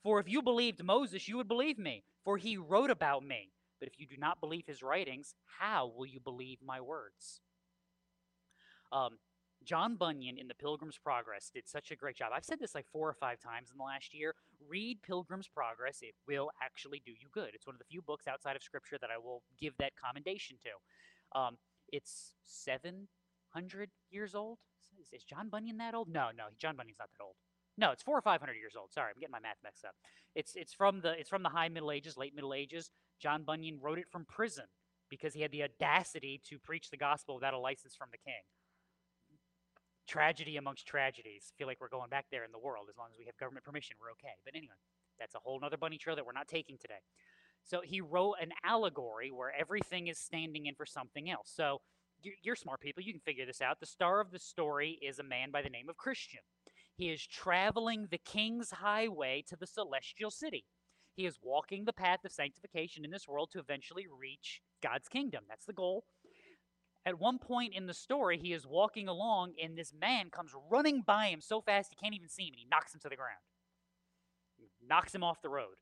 For if you believed Moses, you would believe me, for he wrote about me. But if you do not believe his writings, how will you believe my words? Um, John Bunyan in The Pilgrim's Progress did such a great job. I've said this like four or five times in the last year. Read Pilgrim's Progress, it will actually do you good. It's one of the few books outside of Scripture that I will give that commendation to. Um, it's 700 years old. Is, is John Bunyan that old? No, no, John Bunyan's not that old. No, it's four or five hundred years old. Sorry, I'm getting my math mixed up. It's it's from the it's from the High Middle Ages, late Middle Ages. John Bunyan wrote it from prison because he had the audacity to preach the gospel without a license from the king. Tragedy amongst tragedies. feel like we're going back there in the world. As long as we have government permission, we're okay. But anyway, that's a whole other bunny trail that we're not taking today. So he wrote an allegory where everything is standing in for something else. So you're smart people. You can figure this out. The star of the story is a man by the name of Christian. He is traveling the king's highway to the celestial city. He is walking the path of sanctification in this world to eventually reach God's kingdom. That's the goal. At one point in the story, he is walking along, and this man comes running by him so fast he can't even see him, and he knocks him to the ground. He knocks him off the road.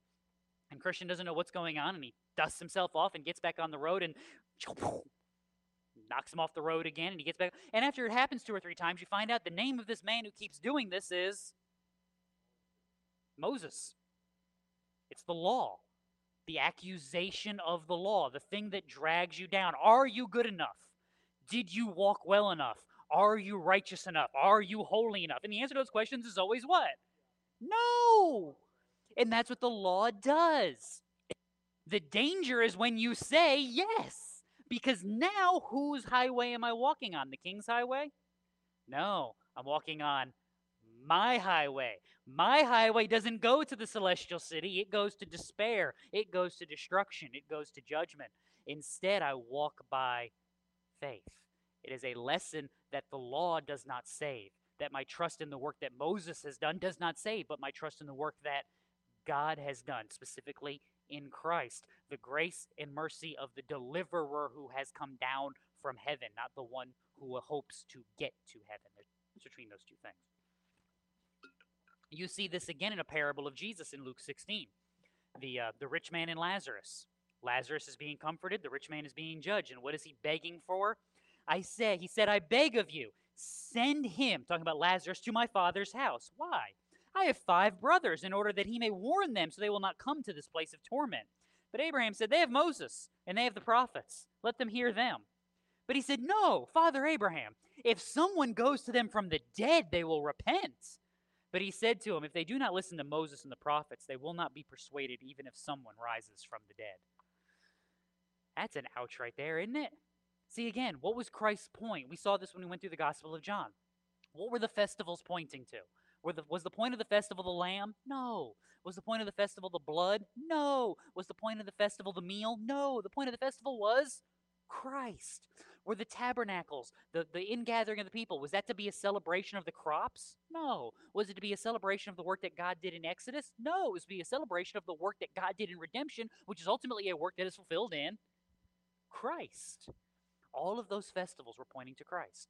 And Christian doesn't know what's going on, and he dusts himself off and gets back on the road, and knocks him off the road again, and he gets back. And after it happens two or three times, you find out the name of this man who keeps doing this is Moses. It's the law, the accusation of the law, the thing that drags you down. Are you good enough? Did you walk well enough? Are you righteous enough? Are you holy enough? And the answer to those questions is always what? No. And that's what the law does. The danger is when you say yes. Because now, whose highway am I walking on? The king's highway? No, I'm walking on my highway. My highway doesn't go to the celestial city, it goes to despair, it goes to destruction, it goes to judgment. Instead, I walk by faith. It is a lesson that the law does not save, that my trust in the work that Moses has done does not save, but my trust in the work that God has done, specifically in Christ, the grace and mercy of the deliverer who has come down from heaven, not the one who hopes to get to heaven. There's between those two things. You see this again in a parable of Jesus in Luke 16. The, uh, the rich man and Lazarus. Lazarus is being comforted, the rich man is being judged. And what is he begging for? I say, he said, I beg of you, send him, talking about Lazarus, to my father's house. Why? I have five brothers, in order that he may warn them so they will not come to this place of torment. But Abraham said, They have Moses and they have the prophets. Let them hear them. But he said, No, Father Abraham, if someone goes to them from the dead, they will repent. But he said to him, If they do not listen to Moses and the prophets, they will not be persuaded, even if someone rises from the dead. That's an ouch right there, isn't it? See, again, what was Christ's point? We saw this when we went through the Gospel of John. What were the festivals pointing to? The, was the point of the festival the lamb? No. Was the point of the festival the blood? No. Was the point of the festival the meal? No. The point of the festival was Christ. Were the tabernacles, the, the ingathering of the people, was that to be a celebration of the crops? No. Was it to be a celebration of the work that God did in Exodus? No. It was to be a celebration of the work that God did in redemption, which is ultimately a work that is fulfilled in Christ. All of those festivals were pointing to Christ.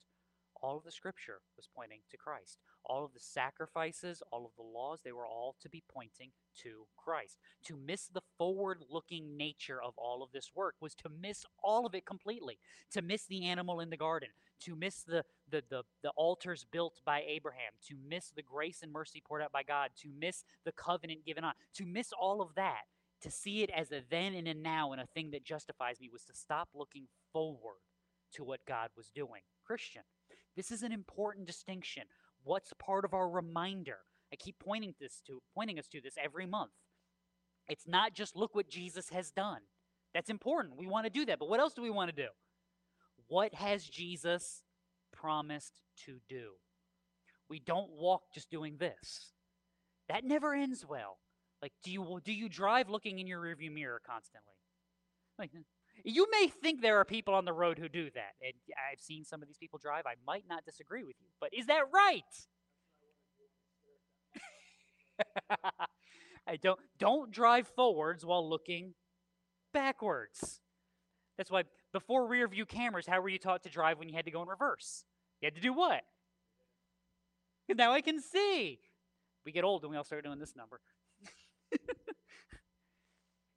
All of the scripture was pointing to Christ. All of the sacrifices, all of the laws, they were all to be pointing to Christ. To miss the forward looking nature of all of this work was to miss all of it completely. To miss the animal in the garden, to miss the, the, the, the altars built by Abraham, to miss the grace and mercy poured out by God, to miss the covenant given on, to miss all of that to see it as a then and a now and a thing that justifies me was to stop looking forward to what God was doing. Christian, this is an important distinction. What's part of our reminder? I keep pointing this to pointing us to this every month. It's not just look what Jesus has done. That's important. We want to do that. But what else do we want to do? What has Jesus promised to do? We don't walk just doing this. That never ends well. Like, do you do you drive looking in your rearview mirror constantly? Like, you may think there are people on the road who do that, and I've seen some of these people drive. I might not disagree with you, but is that right? (laughs) I don't don't drive forwards while looking backwards. That's why before rear view cameras, how were you taught to drive when you had to go in reverse? You had to do what? Now I can see. We get old and we all start doing this number. (laughs)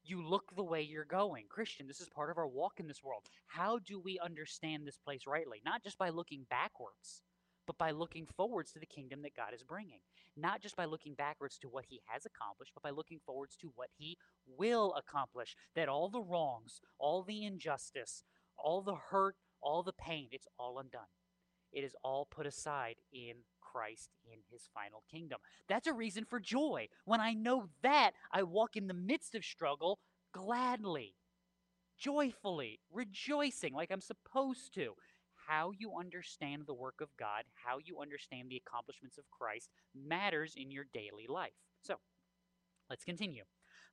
you look the way you're going. Christian, this is part of our walk in this world. How do we understand this place rightly? Not just by looking backwards, but by looking forwards to the kingdom that God is bringing. Not just by looking backwards to what he has accomplished, but by looking forwards to what he will accomplish. That all the wrongs, all the injustice, all the hurt, all the pain, it's all undone. It is all put aside in Christ in his final kingdom. That's a reason for joy. When I know that, I walk in the midst of struggle gladly, joyfully, rejoicing like I'm supposed to. How you understand the work of God, how you understand the accomplishments of Christ matters in your daily life. So, let's continue.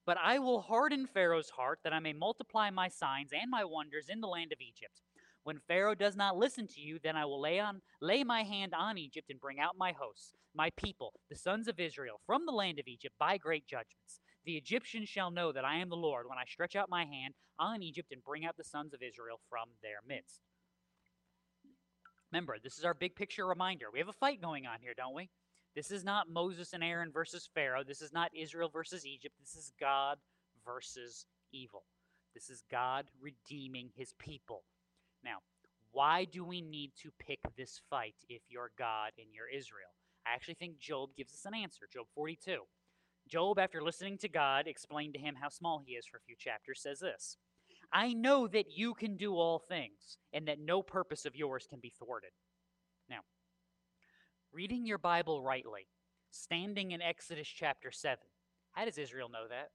But I will harden Pharaoh's heart that I may multiply my signs and my wonders in the land of Egypt. When Pharaoh does not listen to you, then I will lay on lay my hand on Egypt and bring out my hosts, my people, the sons of Israel, from the land of Egypt by great judgments. The Egyptians shall know that I am the Lord when I stretch out my hand on Egypt and bring out the sons of Israel from their midst. Remember, this is our big picture reminder. We have a fight going on here, don't we? This is not Moses and Aaron versus Pharaoh. This is not Israel versus Egypt. This is God versus evil. This is God redeeming his people. Now, why do we need to pick this fight if you're God and you're Israel? I actually think Job gives us an answer. Job 42. Job, after listening to God explain to him how small he is for a few chapters, says this I know that you can do all things, and that no purpose of yours can be thwarted. Now, reading your Bible rightly, standing in Exodus chapter 7, how does Israel know that?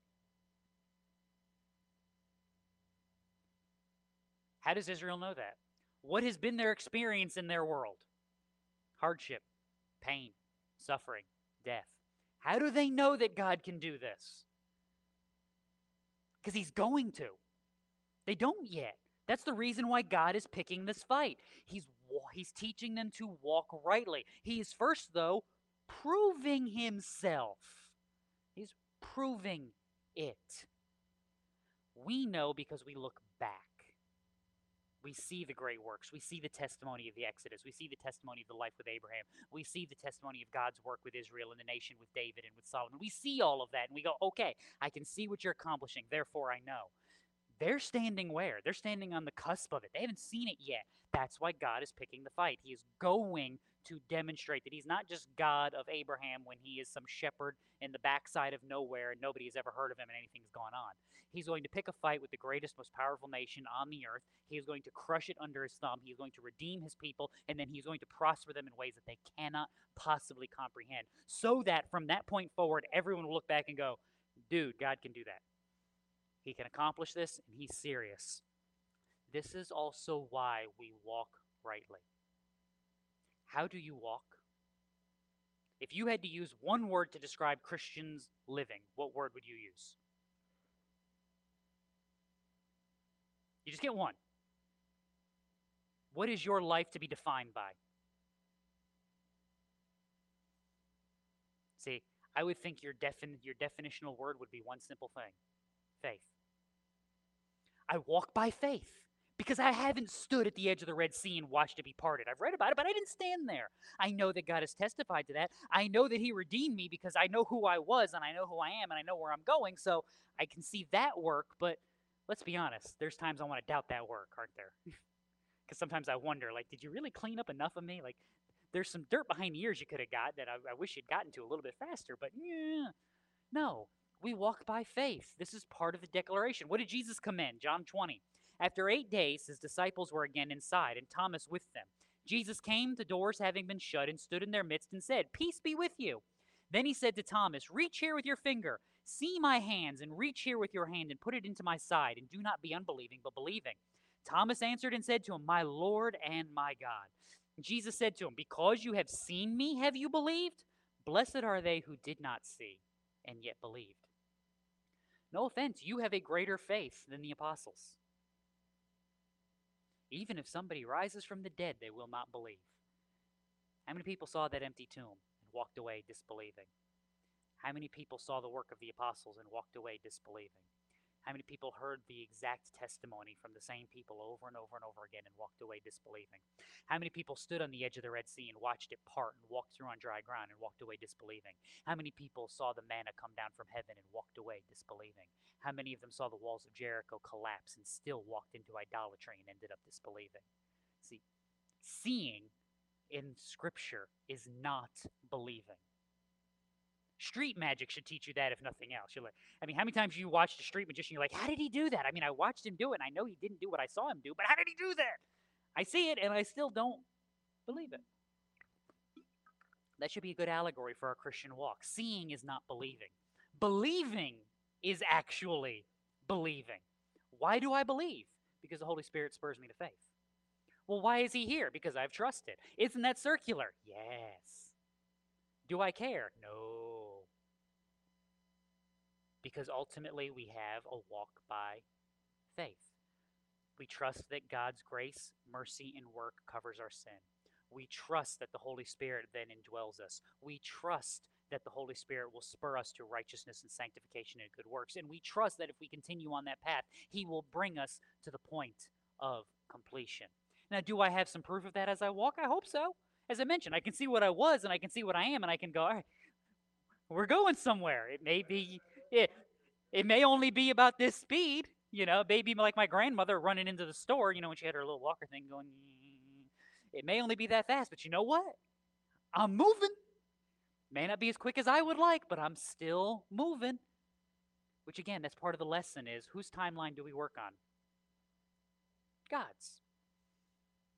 How does Israel know that? What has been their experience in their world? Hardship, pain, suffering, death. How do they know that God can do this? Because He's going to. They don't yet. That's the reason why God is picking this fight. He's he's teaching them to walk rightly. He is first though proving himself. He's proving it. We know because we look back we see the great works. We see the testimony of the Exodus. We see the testimony of the life with Abraham. We see the testimony of God's work with Israel and the nation with David and with Solomon. We see all of that and we go, okay, I can see what you're accomplishing. Therefore, I know. They're standing where? They're standing on the cusp of it. They haven't seen it yet. That's why God is picking the fight. He is going to demonstrate that he's not just God of Abraham when he is some shepherd in the backside of nowhere and nobody has ever heard of him and anything's gone on. He's going to pick a fight with the greatest, most powerful nation on the earth. He is going to crush it under his thumb. He is going to redeem his people, and then he's going to prosper them in ways that they cannot possibly comprehend. So that from that point forward, everyone will look back and go, dude, God can do that. He can accomplish this, and he's serious. This is also why we walk rightly. How do you walk? If you had to use one word to describe Christians living, what word would you use? You just get one. What is your life to be defined by? See, I would think your, defin- your definitional word would be one simple thing faith. I walk by faith because I haven't stood at the edge of the Red Sea and watched it be parted. I've read about it, but I didn't stand there. I know that God has testified to that. I know that He redeemed me because I know who I was and I know who I am and I know where I'm going. So I can see that work, but let's be honest, there's times I want to doubt that work, aren't there? (laughs) Because sometimes I wonder, like, did you really clean up enough of me? Like, there's some dirt behind the ears you could have got that I, I wish you'd gotten to a little bit faster, but yeah. No, we walk by faith. This is part of the declaration. What did Jesus commend? John 20. After eight days, his disciples were again inside, and Thomas with them. Jesus came, the doors having been shut, and stood in their midst and said, Peace be with you. Then he said to Thomas, Reach here with your finger, see my hands, and reach here with your hand, and put it into my side, and do not be unbelieving, but believing. Thomas answered and said to him, My Lord and my God. Jesus said to him, Because you have seen me, have you believed? Blessed are they who did not see and yet believed. No offense, you have a greater faith than the apostles. Even if somebody rises from the dead, they will not believe. How many people saw that empty tomb and walked away disbelieving? How many people saw the work of the apostles and walked away disbelieving? How many people heard the exact testimony from the same people over and over and over again and walked away disbelieving? How many people stood on the edge of the Red Sea and watched it part and walked through on dry ground and walked away disbelieving? How many people saw the manna come down from heaven and walked away disbelieving? How many of them saw the walls of Jericho collapse and still walked into idolatry and ended up disbelieving? See, seeing in Scripture is not believing. Street magic should teach you that, if nothing else. You're like, I mean, how many times you watched a street magician? You're like, how did he do that? I mean, I watched him do it, and I know he didn't do what I saw him do, but how did he do that? I see it, and I still don't believe it. That should be a good allegory for our Christian walk. Seeing is not believing. Believing is actually believing. Why do I believe? Because the Holy Spirit spurs me to faith. Well, why is he here? Because I've trusted. Isn't that circular? Yes. Do I care? No. Because ultimately we have a walk by faith. We trust that God's grace, mercy, and work covers our sin. We trust that the Holy Spirit then indwells us. We trust that the Holy Spirit will spur us to righteousness and sanctification and good works. And we trust that if we continue on that path, He will bring us to the point of completion. Now, do I have some proof of that as I walk? I hope so. As I mentioned, I can see what I was and I can see what I am, and I can go, all right, we're going somewhere. It may be, it, may only be about this speed, you know, maybe like my grandmother running into the store, you know, when she had her little walker thing going. It may only be that fast, but you know what? I'm moving. May not be as quick as I would like, but I'm still moving. Which again, that's part of the lesson is whose timeline do we work on? God's.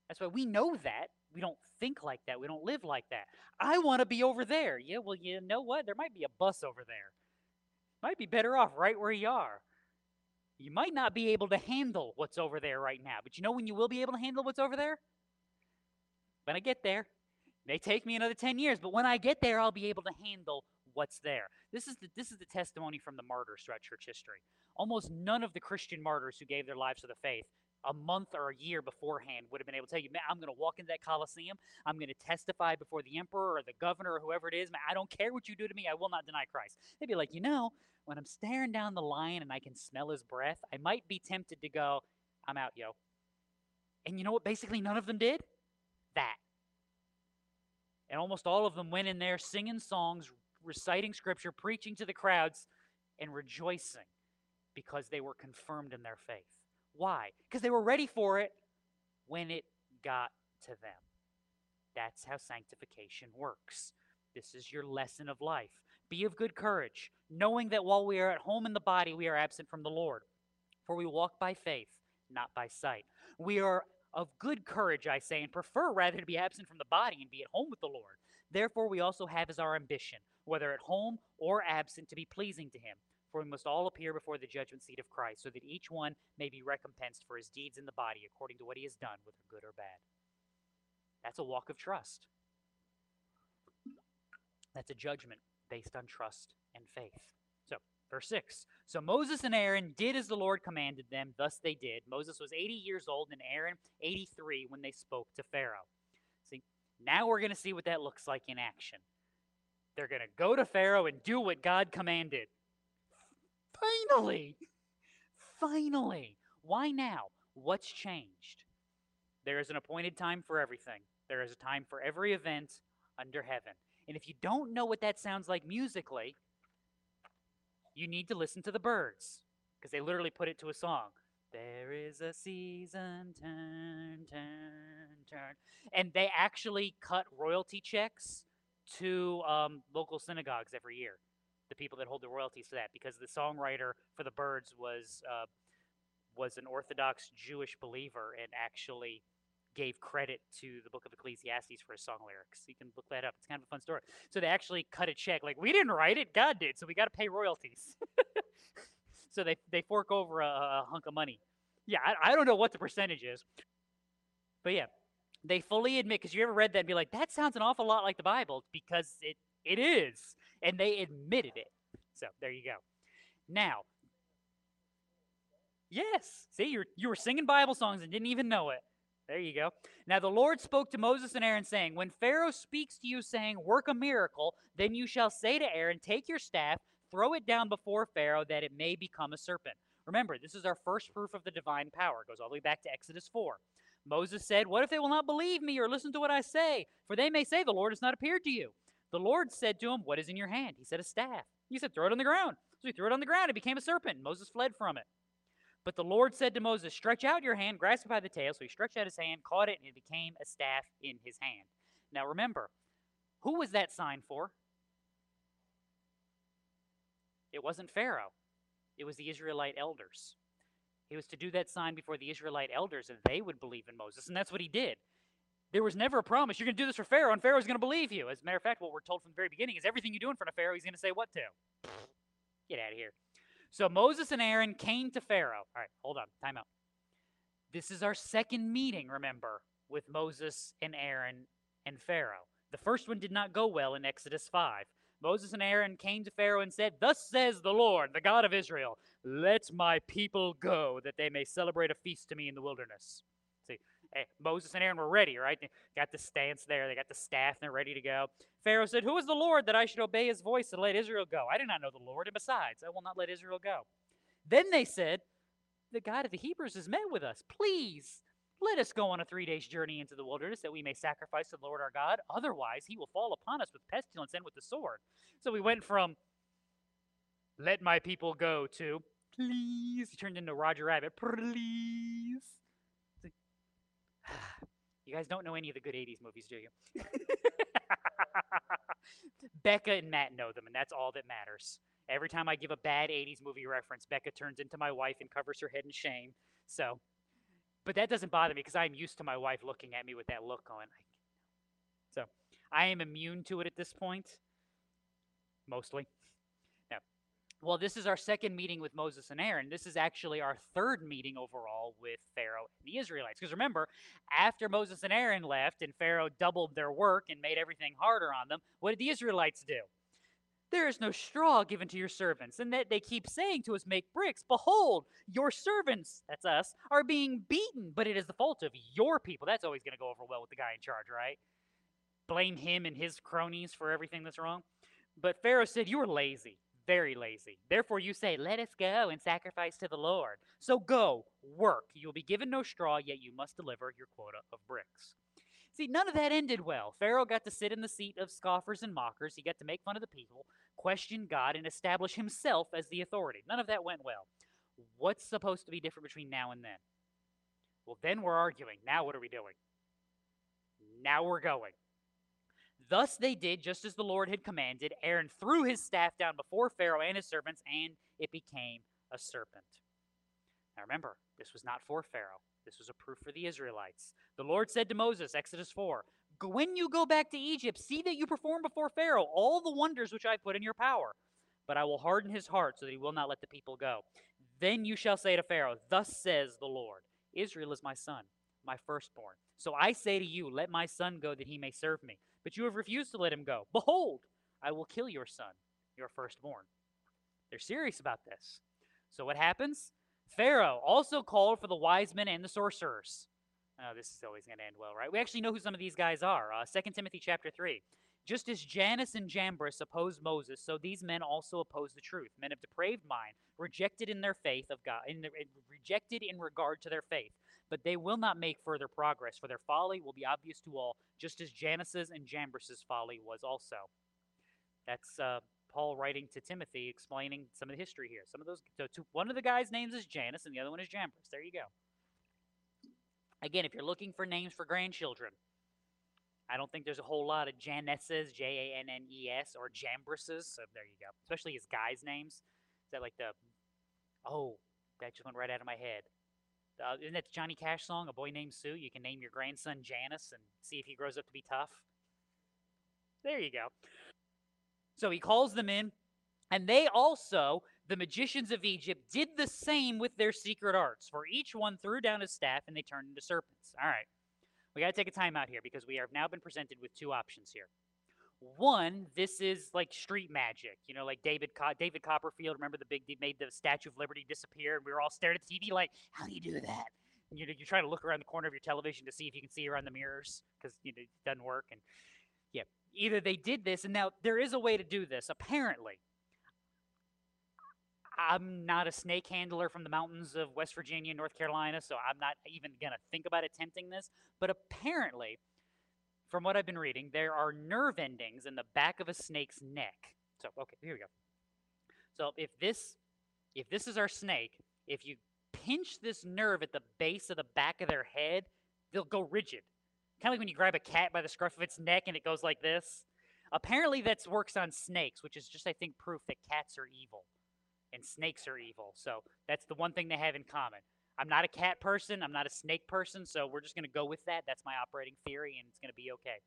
That's why we know that. We don't think like that. We don't live like that. I want to be over there. Yeah, well, you know what? There might be a bus over there. Might be better off right where you are. You might not be able to handle what's over there right now, but you know when you will be able to handle what's over there? When I get there. May take me another 10 years, but when I get there, I'll be able to handle what's there. This is the, this is the testimony from the martyrs throughout church history. Almost none of the Christian martyrs who gave their lives to the faith a month or a year beforehand would have been able to tell you, man, I'm going to walk into that Coliseum. I'm going to testify before the emperor or the governor or whoever it is. Man, I don't care what you do to me. I will not deny Christ. They'd be like, you know, when I'm staring down the lion and I can smell his breath, I might be tempted to go, I'm out, yo. And you know what basically none of them did? That. And almost all of them went in there singing songs, reciting scripture, preaching to the crowds, and rejoicing because they were confirmed in their faith. Why? Because they were ready for it when it got to them. That's how sanctification works. This is your lesson of life. Be of good courage, knowing that while we are at home in the body, we are absent from the Lord. For we walk by faith, not by sight. We are of good courage, I say, and prefer rather to be absent from the body and be at home with the Lord. Therefore, we also have as our ambition, whether at home or absent, to be pleasing to Him. For we must all appear before the judgment seat of Christ, so that each one may be recompensed for his deeds in the body according to what he has done, whether good or bad. That's a walk of trust. That's a judgment based on trust and faith. So, verse 6. So Moses and Aaron did as the Lord commanded them, thus they did. Moses was 80 years old and Aaron 83 when they spoke to Pharaoh. See, now we're going to see what that looks like in action. They're going to go to Pharaoh and do what God commanded. Finally! Finally! Why now? What's changed? There is an appointed time for everything. There is a time for every event under heaven. And if you don't know what that sounds like musically, you need to listen to the Byrds because they literally put it to a song. There is a season, turn, turn, turn. And they actually cut royalty checks to um, local synagogues every year, the people that hold the royalties to that, because the songwriter for the Byrds was uh, was an Orthodox Jewish believer and actually gave credit to the book of Ecclesiastes for his song lyrics. You can look that up. It's kind of a fun story. So they actually cut a check. Like, we didn't write it, God did, so we got to pay royalties. (laughs) so they, they fork over a, a hunk of money. Yeah, I, I don't know what the percentage is. But yeah, they fully admit, because you ever read that and be like, that sounds an awful lot like the Bible, because it, it is. And they admitted it. So there you go. Now, yes, see, you you were singing Bible songs and didn't even know it. There you go. Now the Lord spoke to Moses and Aaron, saying, When Pharaoh speaks to you, saying, Work a miracle, then you shall say to Aaron, Take your staff, throw it down before Pharaoh, that it may become a serpent. Remember, this is our first proof of the divine power. It goes all the way back to Exodus 4. Moses said, What if they will not believe me or listen to what I say? For they may say, The Lord has not appeared to you. The Lord said to him, What is in your hand? He said, A staff. He said, Throw it on the ground. So he threw it on the ground. It became a serpent. Moses fled from it. But the Lord said to Moses, Stretch out your hand, grasp it by the tail. So he stretched out his hand, caught it, and it became a staff in his hand. Now remember, who was that sign for? It wasn't Pharaoh, it was the Israelite elders. He was to do that sign before the Israelite elders, and they would believe in Moses. And that's what he did. There was never a promise, you're going to do this for Pharaoh, and Pharaoh's going to believe you. As a matter of fact, what we're told from the very beginning is everything you do in front of Pharaoh, he's going to say what to. Get out of here. So Moses and Aaron came to Pharaoh. All right, hold on, time out. This is our second meeting, remember, with Moses and Aaron and Pharaoh. The first one did not go well in Exodus 5. Moses and Aaron came to Pharaoh and said, Thus says the Lord, the God of Israel, let my people go, that they may celebrate a feast to me in the wilderness. Hey, Moses and Aaron were ready, right? They got the stance there, they got the staff, and they're ready to go. Pharaoh said, Who is the Lord that I should obey his voice and let Israel go? I do not know the Lord, and besides, I will not let Israel go. Then they said, The God of the Hebrews has met with us. Please let us go on a three days journey into the wilderness that we may sacrifice to the Lord our God. Otherwise, he will fall upon us with pestilence and with the sword. So we went from, Let my people go to, Please. He turned into Roger Rabbit. Please. (sighs) You guys don't know any of the good 80s movies, do you? (laughs) (laughs) Becca and Matt know them, and that's all that matters. Every time I give a bad 80s movie reference, Becca turns into my wife and covers her head in shame. So, but that doesn't bother me because I'm used to my wife looking at me with that look on. So, I am immune to it at this point, mostly. Well, this is our second meeting with Moses and Aaron. This is actually our third meeting overall with Pharaoh and the Israelites. Because remember, after Moses and Aaron left and Pharaoh doubled their work and made everything harder on them, what did the Israelites do? There is no straw given to your servants. And that they keep saying to us, Make bricks. Behold, your servants, that's us, are being beaten, but it is the fault of your people. That's always going to go over well with the guy in charge, right? Blame him and his cronies for everything that's wrong. But Pharaoh said, You are lazy, very lazy. Therefore you say, Let us go and sacrifice to the Lord. So go, work. You will be given no straw, yet you must deliver your quota of bricks. See, none of that ended well. Pharaoh got to sit in the seat of scoffers and mockers. He got to make fun of the people, question God, and establish himself as the authority. None of that went well. What's supposed to be different between now and then? Well, then we're arguing. Now what are we doing? Now we're going. Thus they did just as the Lord had commanded. Aaron threw his staff down before Pharaoh and his servants, and it became a serpent. Now remember, this was not for Pharaoh. This was a proof for the Israelites. The Lord said to Moses, Exodus 4, When you go back to Egypt, see that you perform before Pharaoh all the wonders which I put in your power. But I will harden his heart so that he will not let the people go. Then you shall say to Pharaoh, Thus says the Lord, Israel is my son, my firstborn. So I say to you, Let my son go that he may serve me. But you have refused to let him go. Behold, I will kill your son, your firstborn. They're serious about this. So what happens? Pharaoh also called for the wise men and the sorcerers. Oh, this is always going to end well, right? We actually know who some of these guys are. Uh, 2 Timothy chapter 3. Just as Jannes and Jambres opposed Moses, so these men also oppose the truth. Men of depraved mind, rejected in their faith of God, in the, rejected in regard to their faith. But they will not make further progress, for their folly will be obvious to all, just as Jannes's and Jambres's folly was also. That's uh, Paul writing to Timothy, explaining some of the history here. Some of those, so one of the guys' names is Jannes, and the other one is Jambres. There you go. Again, if you're looking for names for grandchildren, I don't think there's a whole lot of Jannesses, J A N N E S, or Jambresses. So there you go. Especially his guys' names. Is that like the? Oh, that just went right out of my head. Uh, isn't that the Johnny Cash song, "A Boy Named Sue"? You can name your grandson Jannes and see if he grows up to be tough. There you go. So he calls them in, and they also, the magicians of Egypt, did the same with their secret arts. For each one threw down his staff, and they turned into serpents. All right. We got to take a time out here because we have now been presented with two options here. One, this is like street magic, you know, like David Co- David Copperfield. Remember the big made the Statue of Liberty disappear, and we were all staring at the TV like, "How do you do that?" And you know, you try to look around the corner of your television to see if you can see around the mirrors because you know it doesn't work. And yeah, either they did this, and now there is a way to do this. Apparently, I'm not a snake handler from the mountains of West Virginia, and North Carolina, so I'm not even going to think about attempting this. But apparently, from what I've been reading, there are nerve endings in the back of a snake's neck. So, okay, here we go. So, if this if this is our snake, if you pinch this nerve at the base of the back of their head, they'll go rigid. Kind of like when you grab a cat by the scruff of its neck and it goes like this. Apparently, that works on snakes, which is just, I think, proof that cats are evil and snakes are evil. So that's the one thing they have in common. I'm not a cat person. I'm not a snake person. So we're just going to go with that. That's my operating theory, and it's going to be okay.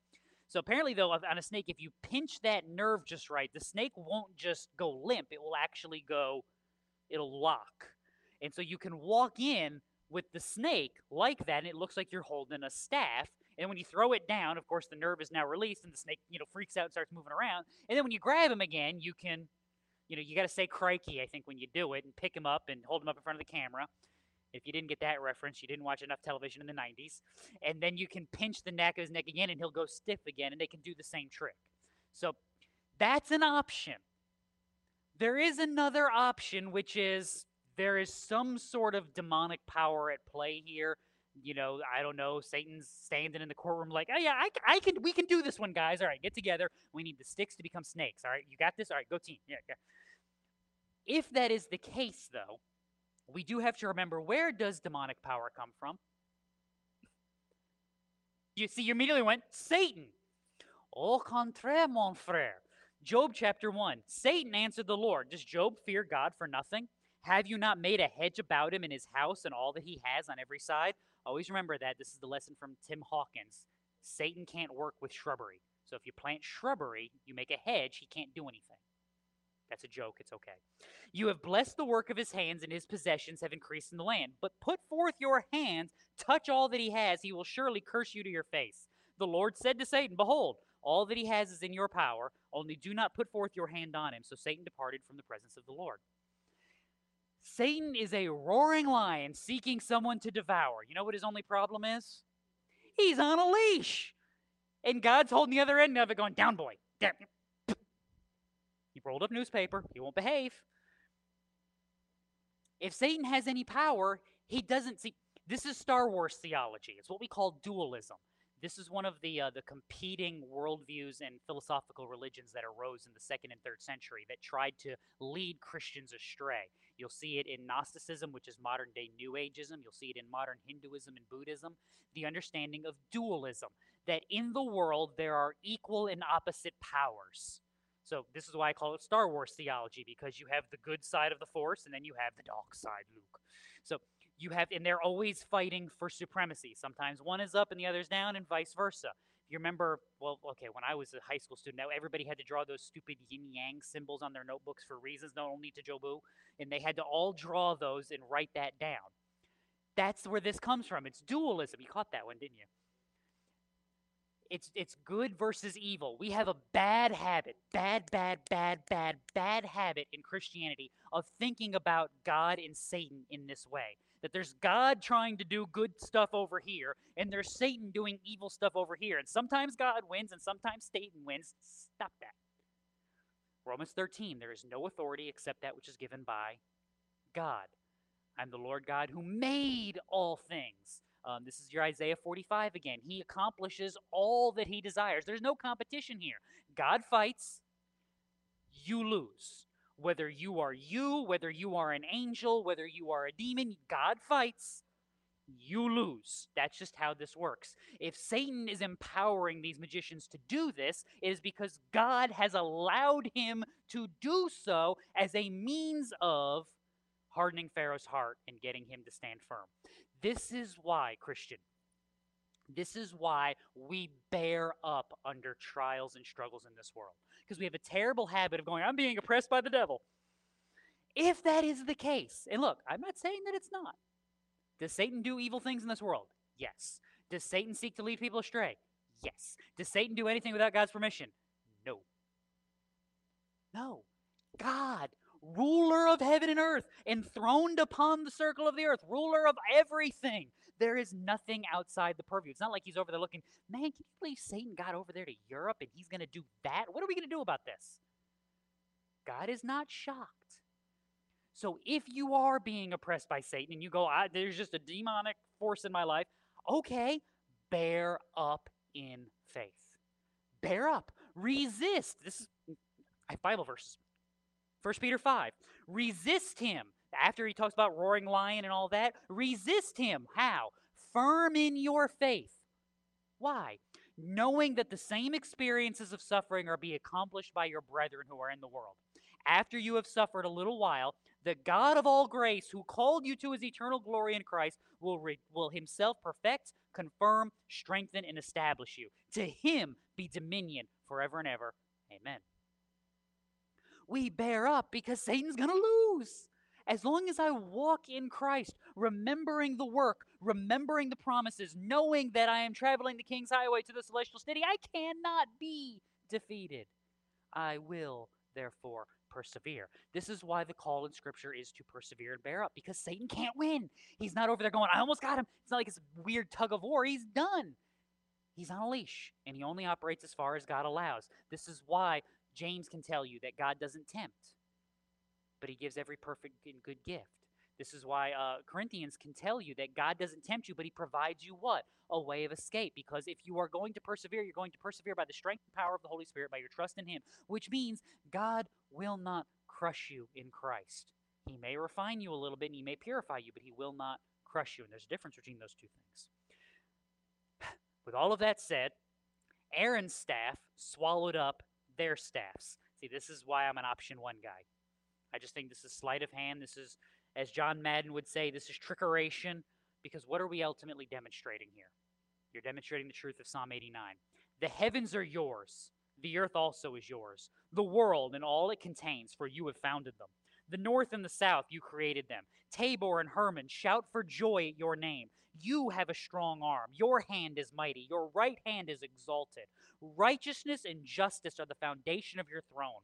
So apparently, though, on a snake, if you pinch that nerve just right, the snake won't just go limp. It will actually go, it'll lock. And so you can walk in with the snake like that, and it looks like you're holding a staff. And when you throw it down, of course, the nerve is now released, and the snake, you know, freaks out and starts moving around. And then when you grab him again, you can you know, you got to say crikey, I think, when you do it and pick him up and hold him up in front of the camera. If you didn't get that reference, you didn't watch enough television in the 90s. And then you can pinch the neck of his neck again and he'll go stiff again and they can do the same trick. So that's an option. There is another option, which is there is some sort of demonic power at play here. You know, I don't know. Satan's standing in the courtroom, like, oh yeah, I, I can, we can do this one, guys. All right, get together. We need the sticks to become snakes. All right, you got this. All right, go team. Yeah, yeah. If that is the case, though, we do have to remember where does demonic power come from? You see, you immediately went, Satan. Au contraire, mon frère. Job chapter 1. Satan answered the Lord, Does Job fear God for nothing? Have you not made a hedge about him in his house and all that he has on every side? Always remember that. This is the lesson from Tim Hawkins. Satan can't work with shrubbery. So if you plant shrubbery, you make a hedge, he can't do anything. That's a joke. It's okay. You have blessed the work of his hands, and his possessions have increased in the land. But put forth your hands, touch all that he has. He will surely curse you to your face. The Lord said to Satan, Behold, all that he has is in your power, only do not put forth your hand on him. So Satan departed from the presence of the Lord. Satan is a roaring lion seeking someone to devour. You know what his only problem is? He's on a leash. And God's holding the other end of it, going, Down, boy. Down. Rolled up newspaper. He won't behave. If Satan has any power, he doesn't see. This is Star Wars theology. It's what we call dualism. This is one of the uh, the competing worldviews and philosophical religions that arose in the second and third century that tried to lead Christians astray. You'll see it in Gnosticism, which is modern day New Ageism. You'll see it in modern Hinduism and Buddhism. The understanding of dualism that in the world there are equal and opposite powers. So this is why I call it Star Wars theology because you have the good side of the Force and then you have the dark side, Luke. So you have, and they're always fighting for supremacy. Sometimes one is up and the other's down, and vice versa. You remember, well, okay, when I was a high school student, now everybody had to draw those stupid yin yang symbols on their notebooks for reasons known only to Jobu, and they had to all draw those and write that down. That's where this comes from. It's dualism. You caught that one, didn't you? It's it's good versus evil. We have a bad habit, bad, bad, bad, bad, bad habit in Christianity of thinking about God and Satan in this way. That there's God trying to do good stuff over here, and there's Satan doing evil stuff over here. And sometimes God wins, and sometimes Satan wins. Stop that. Romans 13, there is no authority except that which is given by God. I'm the Lord God who made all things. Um, this is your Isaiah 45 again. He accomplishes all that he desires. There's no competition here. God fights, you lose. Whether you are you, whether you are an angel, whether you are a demon, God fights, you lose. That's just how this works. If Satan is empowering these magicians to do this, it is because God has allowed him to do so as a means of hardening Pharaoh's heart and getting him to stand firm. This is why, Christian, this is why we bear up under trials and struggles in this world. Because we have a terrible habit of going, I'm being oppressed by the devil. If that is the case, and look, I'm not saying that it's not. Does Satan do evil things in this world? Yes. Does Satan seek to lead people astray? Yes. Does Satan do anything without God's permission? No. No. God ruler of heaven and earth, enthroned upon the circle of the earth, ruler of everything. There is nothing outside the purview. It's not like he's over there looking, man, can you believe Satan got over there to Europe and he's going to do that? What are we going to do about this? God is not shocked. So if you are being oppressed by Satan and you go, there's just a demonic force in my life, okay, bear up in faith. Bear up. Resist. This is I have Bible verses. 1 Peter 5. Resist him. After he talks about roaring lion and all that, resist him. How? Firm in your faith. Why? Knowing that the same experiences of suffering are being accomplished by your brethren who are in the world. After you have suffered a little while, the God of all grace, who called you to his eternal glory in Christ, will, re- will himself perfect, confirm, strengthen, and establish you. To him be dominion forever and ever. Amen we bear up because Satan's going to lose. As long as I walk in Christ, remembering the work, remembering the promises, knowing that I am traveling the King's Highway to the celestial city, I cannot be defeated. I will, therefore, persevere. This is why the call in Scripture is to persevere and bear up, because Satan can't win. He's not over there going, I almost got him. It's not like it's a weird tug of war. He's done. He's on a leash, and he only operates as far as God allows. This is why James can tell you that God doesn't tempt, but he gives every perfect and good gift. This is why uh, Corinthians can tell you that God doesn't tempt you, but he provides you what? A way of escape. Because if you are going to persevere, you're going to persevere by the strength and power of the Holy Spirit, by your trust in him, which means God will not crush you in Christ. He may refine you a little bit and he may purify you, but he will not crush you. And there's a difference between those two things. (sighs) With all of that said, Aaron's staff swallowed up their staffs. See, this is why I'm an option one guy. I just think this is sleight of hand. This is, as John Madden would say, this is trickeration. Because what are we ultimately demonstrating here? You're demonstrating the truth of Psalm 89. The heavens are yours, the earth also is yours, the world and all it contains, for you have founded them. The north and the south, you created them. Tabor and Hermon, shout for joy at your name. You have a strong arm. Your hand is mighty. Your right hand is exalted. Righteousness and justice are the foundation of your throne.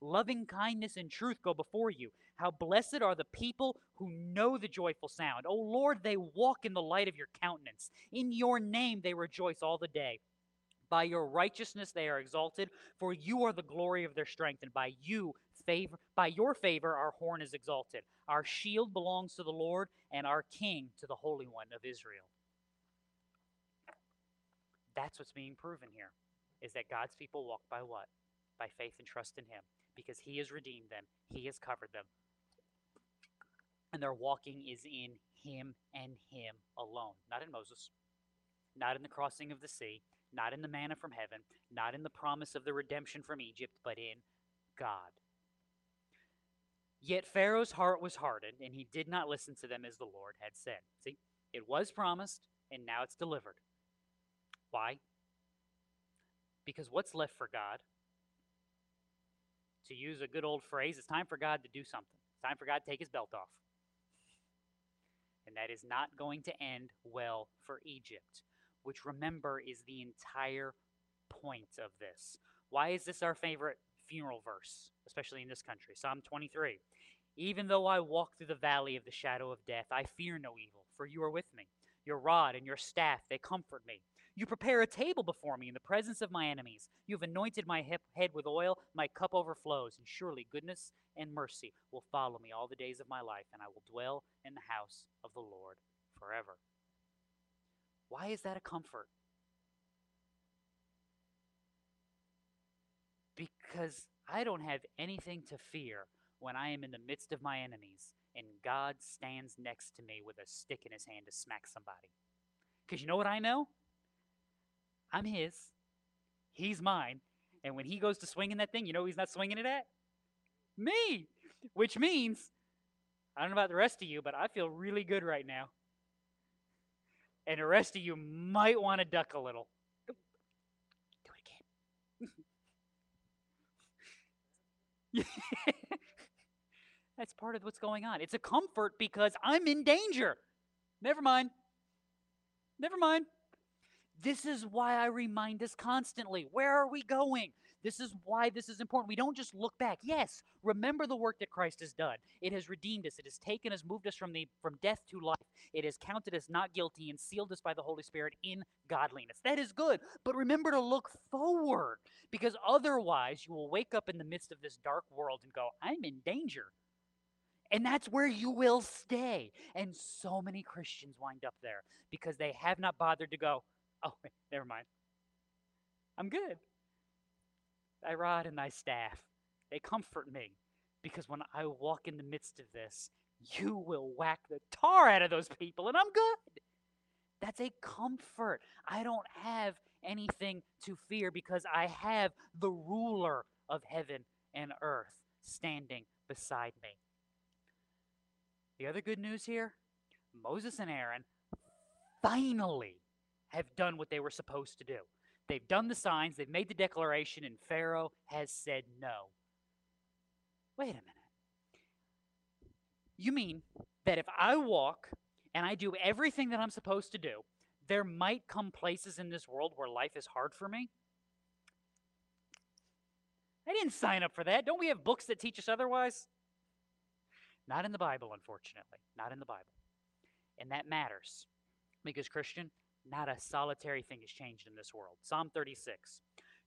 Loving kindness and truth go before you. How blessed are the people who know the joyful sound. O Lord, they walk in the light of your countenance. In your name they rejoice all the day. By your righteousness they are exalted, for you are the glory of their strength, and by you favor by your favor our horn is exalted. Our shield belongs to the Lord, and our king to the Holy One of Israel. That's what's being proven here is that God's people walk by what? By faith and trust in Him because He has redeemed them, He has covered them. And their walking is in Him and Him alone, not in Moses, not in the crossing of the sea, not in the manna from heaven, not in the promise of the redemption from Egypt, but in God. Yet Pharaoh's heart was hardened, and he did not listen to them as the Lord had said. See, it was promised, and now it's delivered. Why? Because what's left for God? To use a good old phrase, it's time for God to do something. It's time for God to take his belt off. And that is not going to end well for Egypt, which remember is the entire point of this. Why is this our favorite funeral verse, especially in this country? Psalm 23. Even though I walk through the valley of the shadow of death, I fear no evil, for you are with me. Your rod and your staff, they comfort me. You prepare a table before me in the presence of my enemies. You have anointed my head with oil, my cup overflows, and surely goodness and mercy will follow me all the days of my life, and I will dwell in the house of the Lord forever. Why is that a comfort? Because I don't have anything to fear when I am in the midst of my enemies and God stands next to me with a stick in his hand to smack somebody. Because you know what I know? I'm his. He's mine. And when he goes to swinging that thing, you know he's not swinging it at? Me. Which means, I don't know about the rest of you, but I feel really good right now. And the rest of you might want to duck a little. Do it again. (laughs) (laughs) That's part of what's going on. It's a comfort because I'm in danger. Never mind. Never mind. This is why I remind us constantly where are we going? This is why this is important. We don't just look back. Yes, remember the work that Christ has done. It has redeemed us. It has taken us, moved us from the from death to life. It has counted us not guilty and sealed us by the Holy Spirit in godliness. That is good. But remember to look forward because otherwise you will wake up in the midst of this dark world and go, "I'm in danger." And that's where you will stay. And so many Christians wind up there because they have not bothered to go, oh, (laughs) never mind. I'm good. Thy rod and thy staff, they comfort me because when I walk in the midst of this, you will whack the tar out of those people and I'm good. That's a comfort. I don't have anything to fear because I have the ruler of heaven and earth standing beside me. The other good news here Moses and Aaron finally have done what they were supposed to do. They've done the signs, they've made the declaration, and Pharaoh has said no. Wait a minute. You mean that if I walk and I do everything that I'm supposed to do, there might come places in this world where life is hard for me? I didn't sign up for that. Don't we have books that teach us otherwise? Not in the Bible, unfortunately. Not in the Bible. And that matters. Because, Christian, not a solitary thing has changed in this world. Psalm 36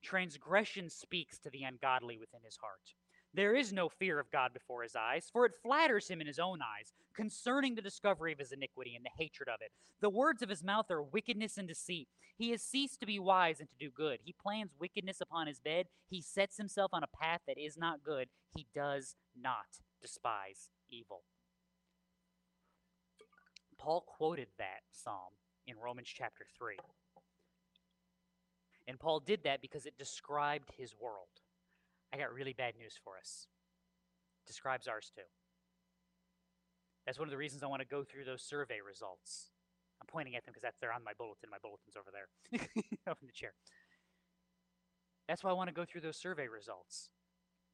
Transgression speaks to the ungodly within his heart. There is no fear of God before his eyes, for it flatters him in his own eyes, concerning the discovery of his iniquity and the hatred of it. The words of his mouth are wickedness and deceit. He has ceased to be wise and to do good. He plans wickedness upon his bed. He sets himself on a path that is not good. He does not despise evil. Paul quoted that psalm in Romans chapter 3. And Paul did that because it described his world. I got really bad news for us. Describes ours too. That's one of the reasons I want to go through those survey results. I'm pointing at them because that's they're on my bulletin. My bulletin's over there, (laughs) up in the chair. That's why I want to go through those survey results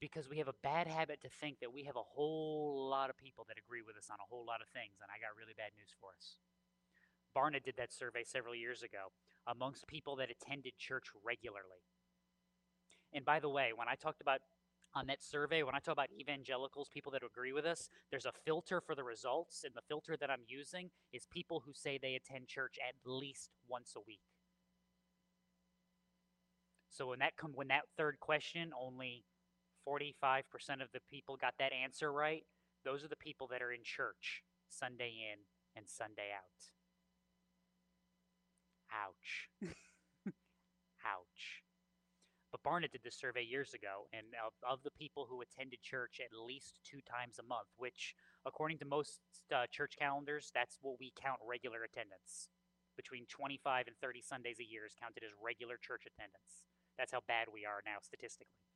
because we have a bad habit to think that we have a whole lot of people that agree with us on a whole lot of things, and I got really bad news for us. Barna did that survey several years ago amongst people that attended church regularly. And by the way, when I talked about on that survey, when I talk about evangelicals, people that agree with us, there's a filter for the results, and the filter that I'm using is people who say they attend church at least once a week. So when that come when that third question, only 45% of the people got that answer right. Those are the people that are in church Sunday in and Sunday out. Ouch. (laughs) Ouch. But Barna did this survey years ago, and of, of the people who attended church at least two times a month, which, according to most uh, church calendars, that's what we count regular attendance. Between 25 and 30 Sundays a year is counted as regular church attendance. That's how bad we are now statistically.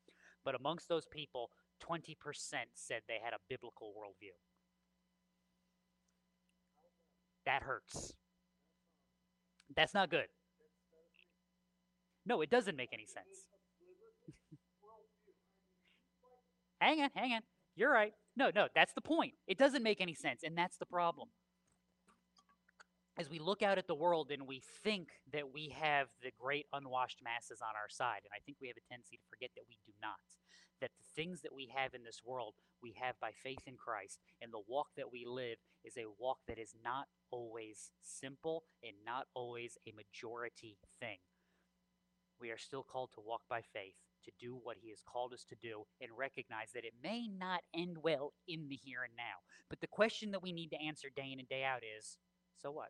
But amongst those people, 20% said they had a biblical worldview. That hurts. That's not good. No, it doesn't make any sense. (laughs) hang on, hang on. You're right. No, no, that's the point. It doesn't make any sense, and that's the problem. As we look out at the world and we think that we have the great unwashed masses on our side, and I think we have a tendency to forget that we do not, that the things that we have in this world, we have by faith in Christ, and the walk that we live is a walk that is not always simple and not always a majority thing. We are still called to walk by faith, to do what He has called us to do, and recognize that it may not end well in the here and now. But the question that we need to answer day in and day out is so what?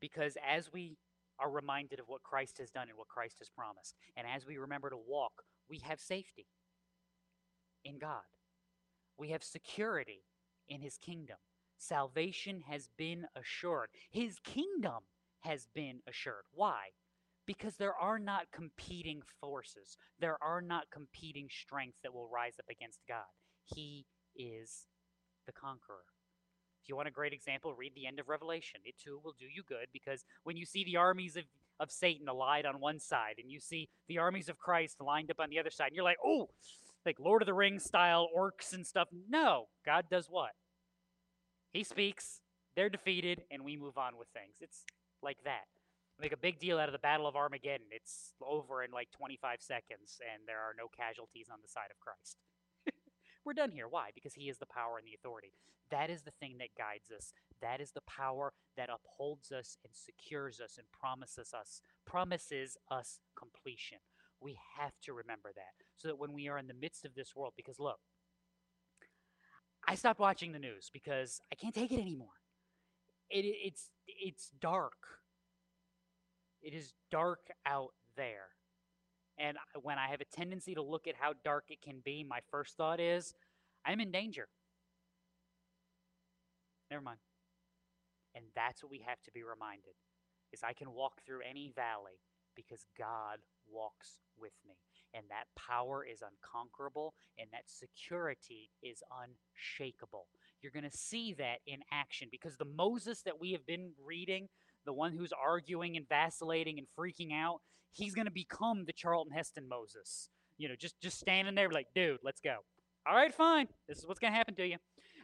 Because as we are reminded of what Christ has done and what Christ has promised, and as we remember to walk, we have safety in God, we have security in His kingdom. Salvation has been assured. His kingdom has been assured. Why? Because there are not competing forces, there are not competing strengths that will rise up against God. He is the conqueror. You want a great example, read the end of Revelation. It too will do you good because when you see the armies of, of Satan allied on one side and you see the armies of Christ lined up on the other side, and you're like, oh, like Lord of the Rings style orcs and stuff. No, God does what? He speaks, they're defeated, and we move on with things. It's like that. Make a big deal out of the Battle of Armageddon. It's over in like 25 seconds, and there are no casualties on the side of Christ. We're done here. Why? Because He is the power and the authority. That is the thing that guides us. That is the power that upholds us and secures us and promises us promises us completion. We have to remember that so that when we are in the midst of this world, because look, I stopped watching the news because I can't take it anymore. It, it's it's dark. It is dark out there. And when I have a tendency to look at how dark it can be, my first thought is, I'm in danger. Never mind. And that's what we have to be reminded is I can walk through any valley because God walks with me. And that power is unconquerable and that security is unshakable. You're going to see that in action because the Moses that we have been reading, the one who's arguing and vacillating and freaking out, he's going to become the Charlton Heston Moses. You know, just just standing there like, dude, let's go. All right, fine. This is what's going to happen to you.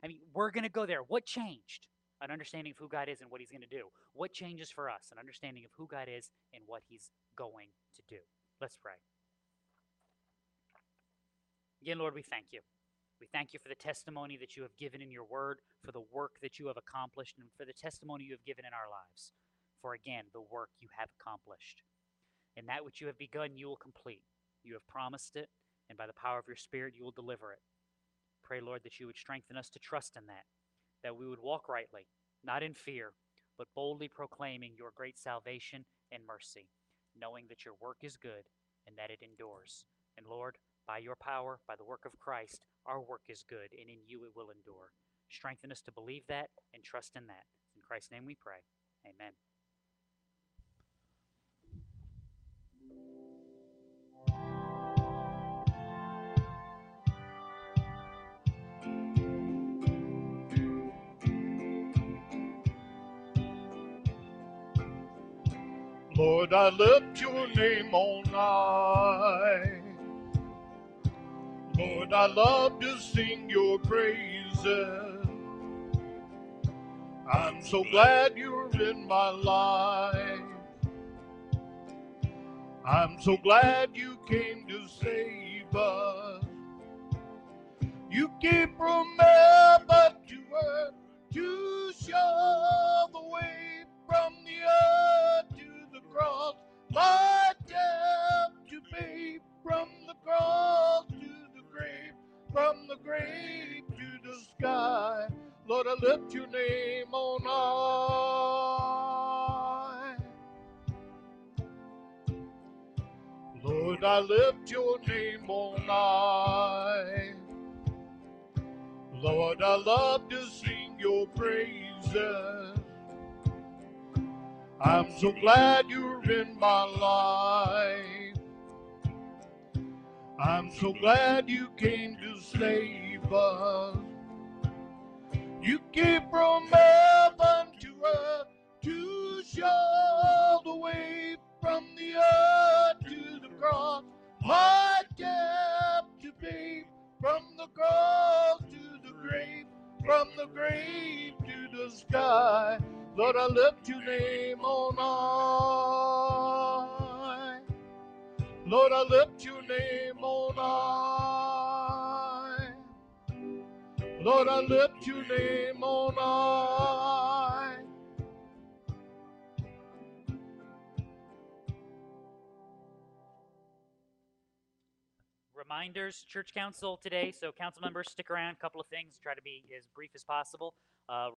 I mean, we're going to go there. What changed? An understanding of who God is and what He's going to do. What changes for us? An understanding of who God is and what He's going to do. Let's pray. Again, Lord, we thank you. We thank you for the testimony that you have given in your word, for the work that you have accomplished, and for the testimony you have given in our lives. For again, the work you have accomplished. And that which you have begun, you will complete. You have promised it, and by the power of your Spirit, you will deliver it. Pray, Lord, that you would strengthen us to trust in that, that we would walk rightly, not in fear, but boldly proclaiming your great salvation and mercy, knowing that your work is good and that it endures. And Lord, by your power, by the work of Christ, our work is good, and in you it will endure. Strengthen us to believe that and trust in that. In Christ's name we pray. Amen.
Lord, I lift your name on high. Lord, I love to sing your praises. I'm so glad you're in my life. I'm so glad you came to save us. You from heaven to earth to show the way from the earth to the cross. My death to pay from the cross from the grave to the sky. Lord, I lift your name on high. Lord, I lift your name on high. Lord, I love to sing your praises. I'm so glad you're in my life. I'm so glad you came to save us. You came from heaven to earth to show the way from the earth to the cross. My captive from the cross to the grave, from the grave to the sky. Lord, I lift your name on high. Lord, I lift your name on high. Lord, I lift your name on high.
reminders, church council today. So, council members, stick around. A couple of things. Try to be as brief as possible. Uh,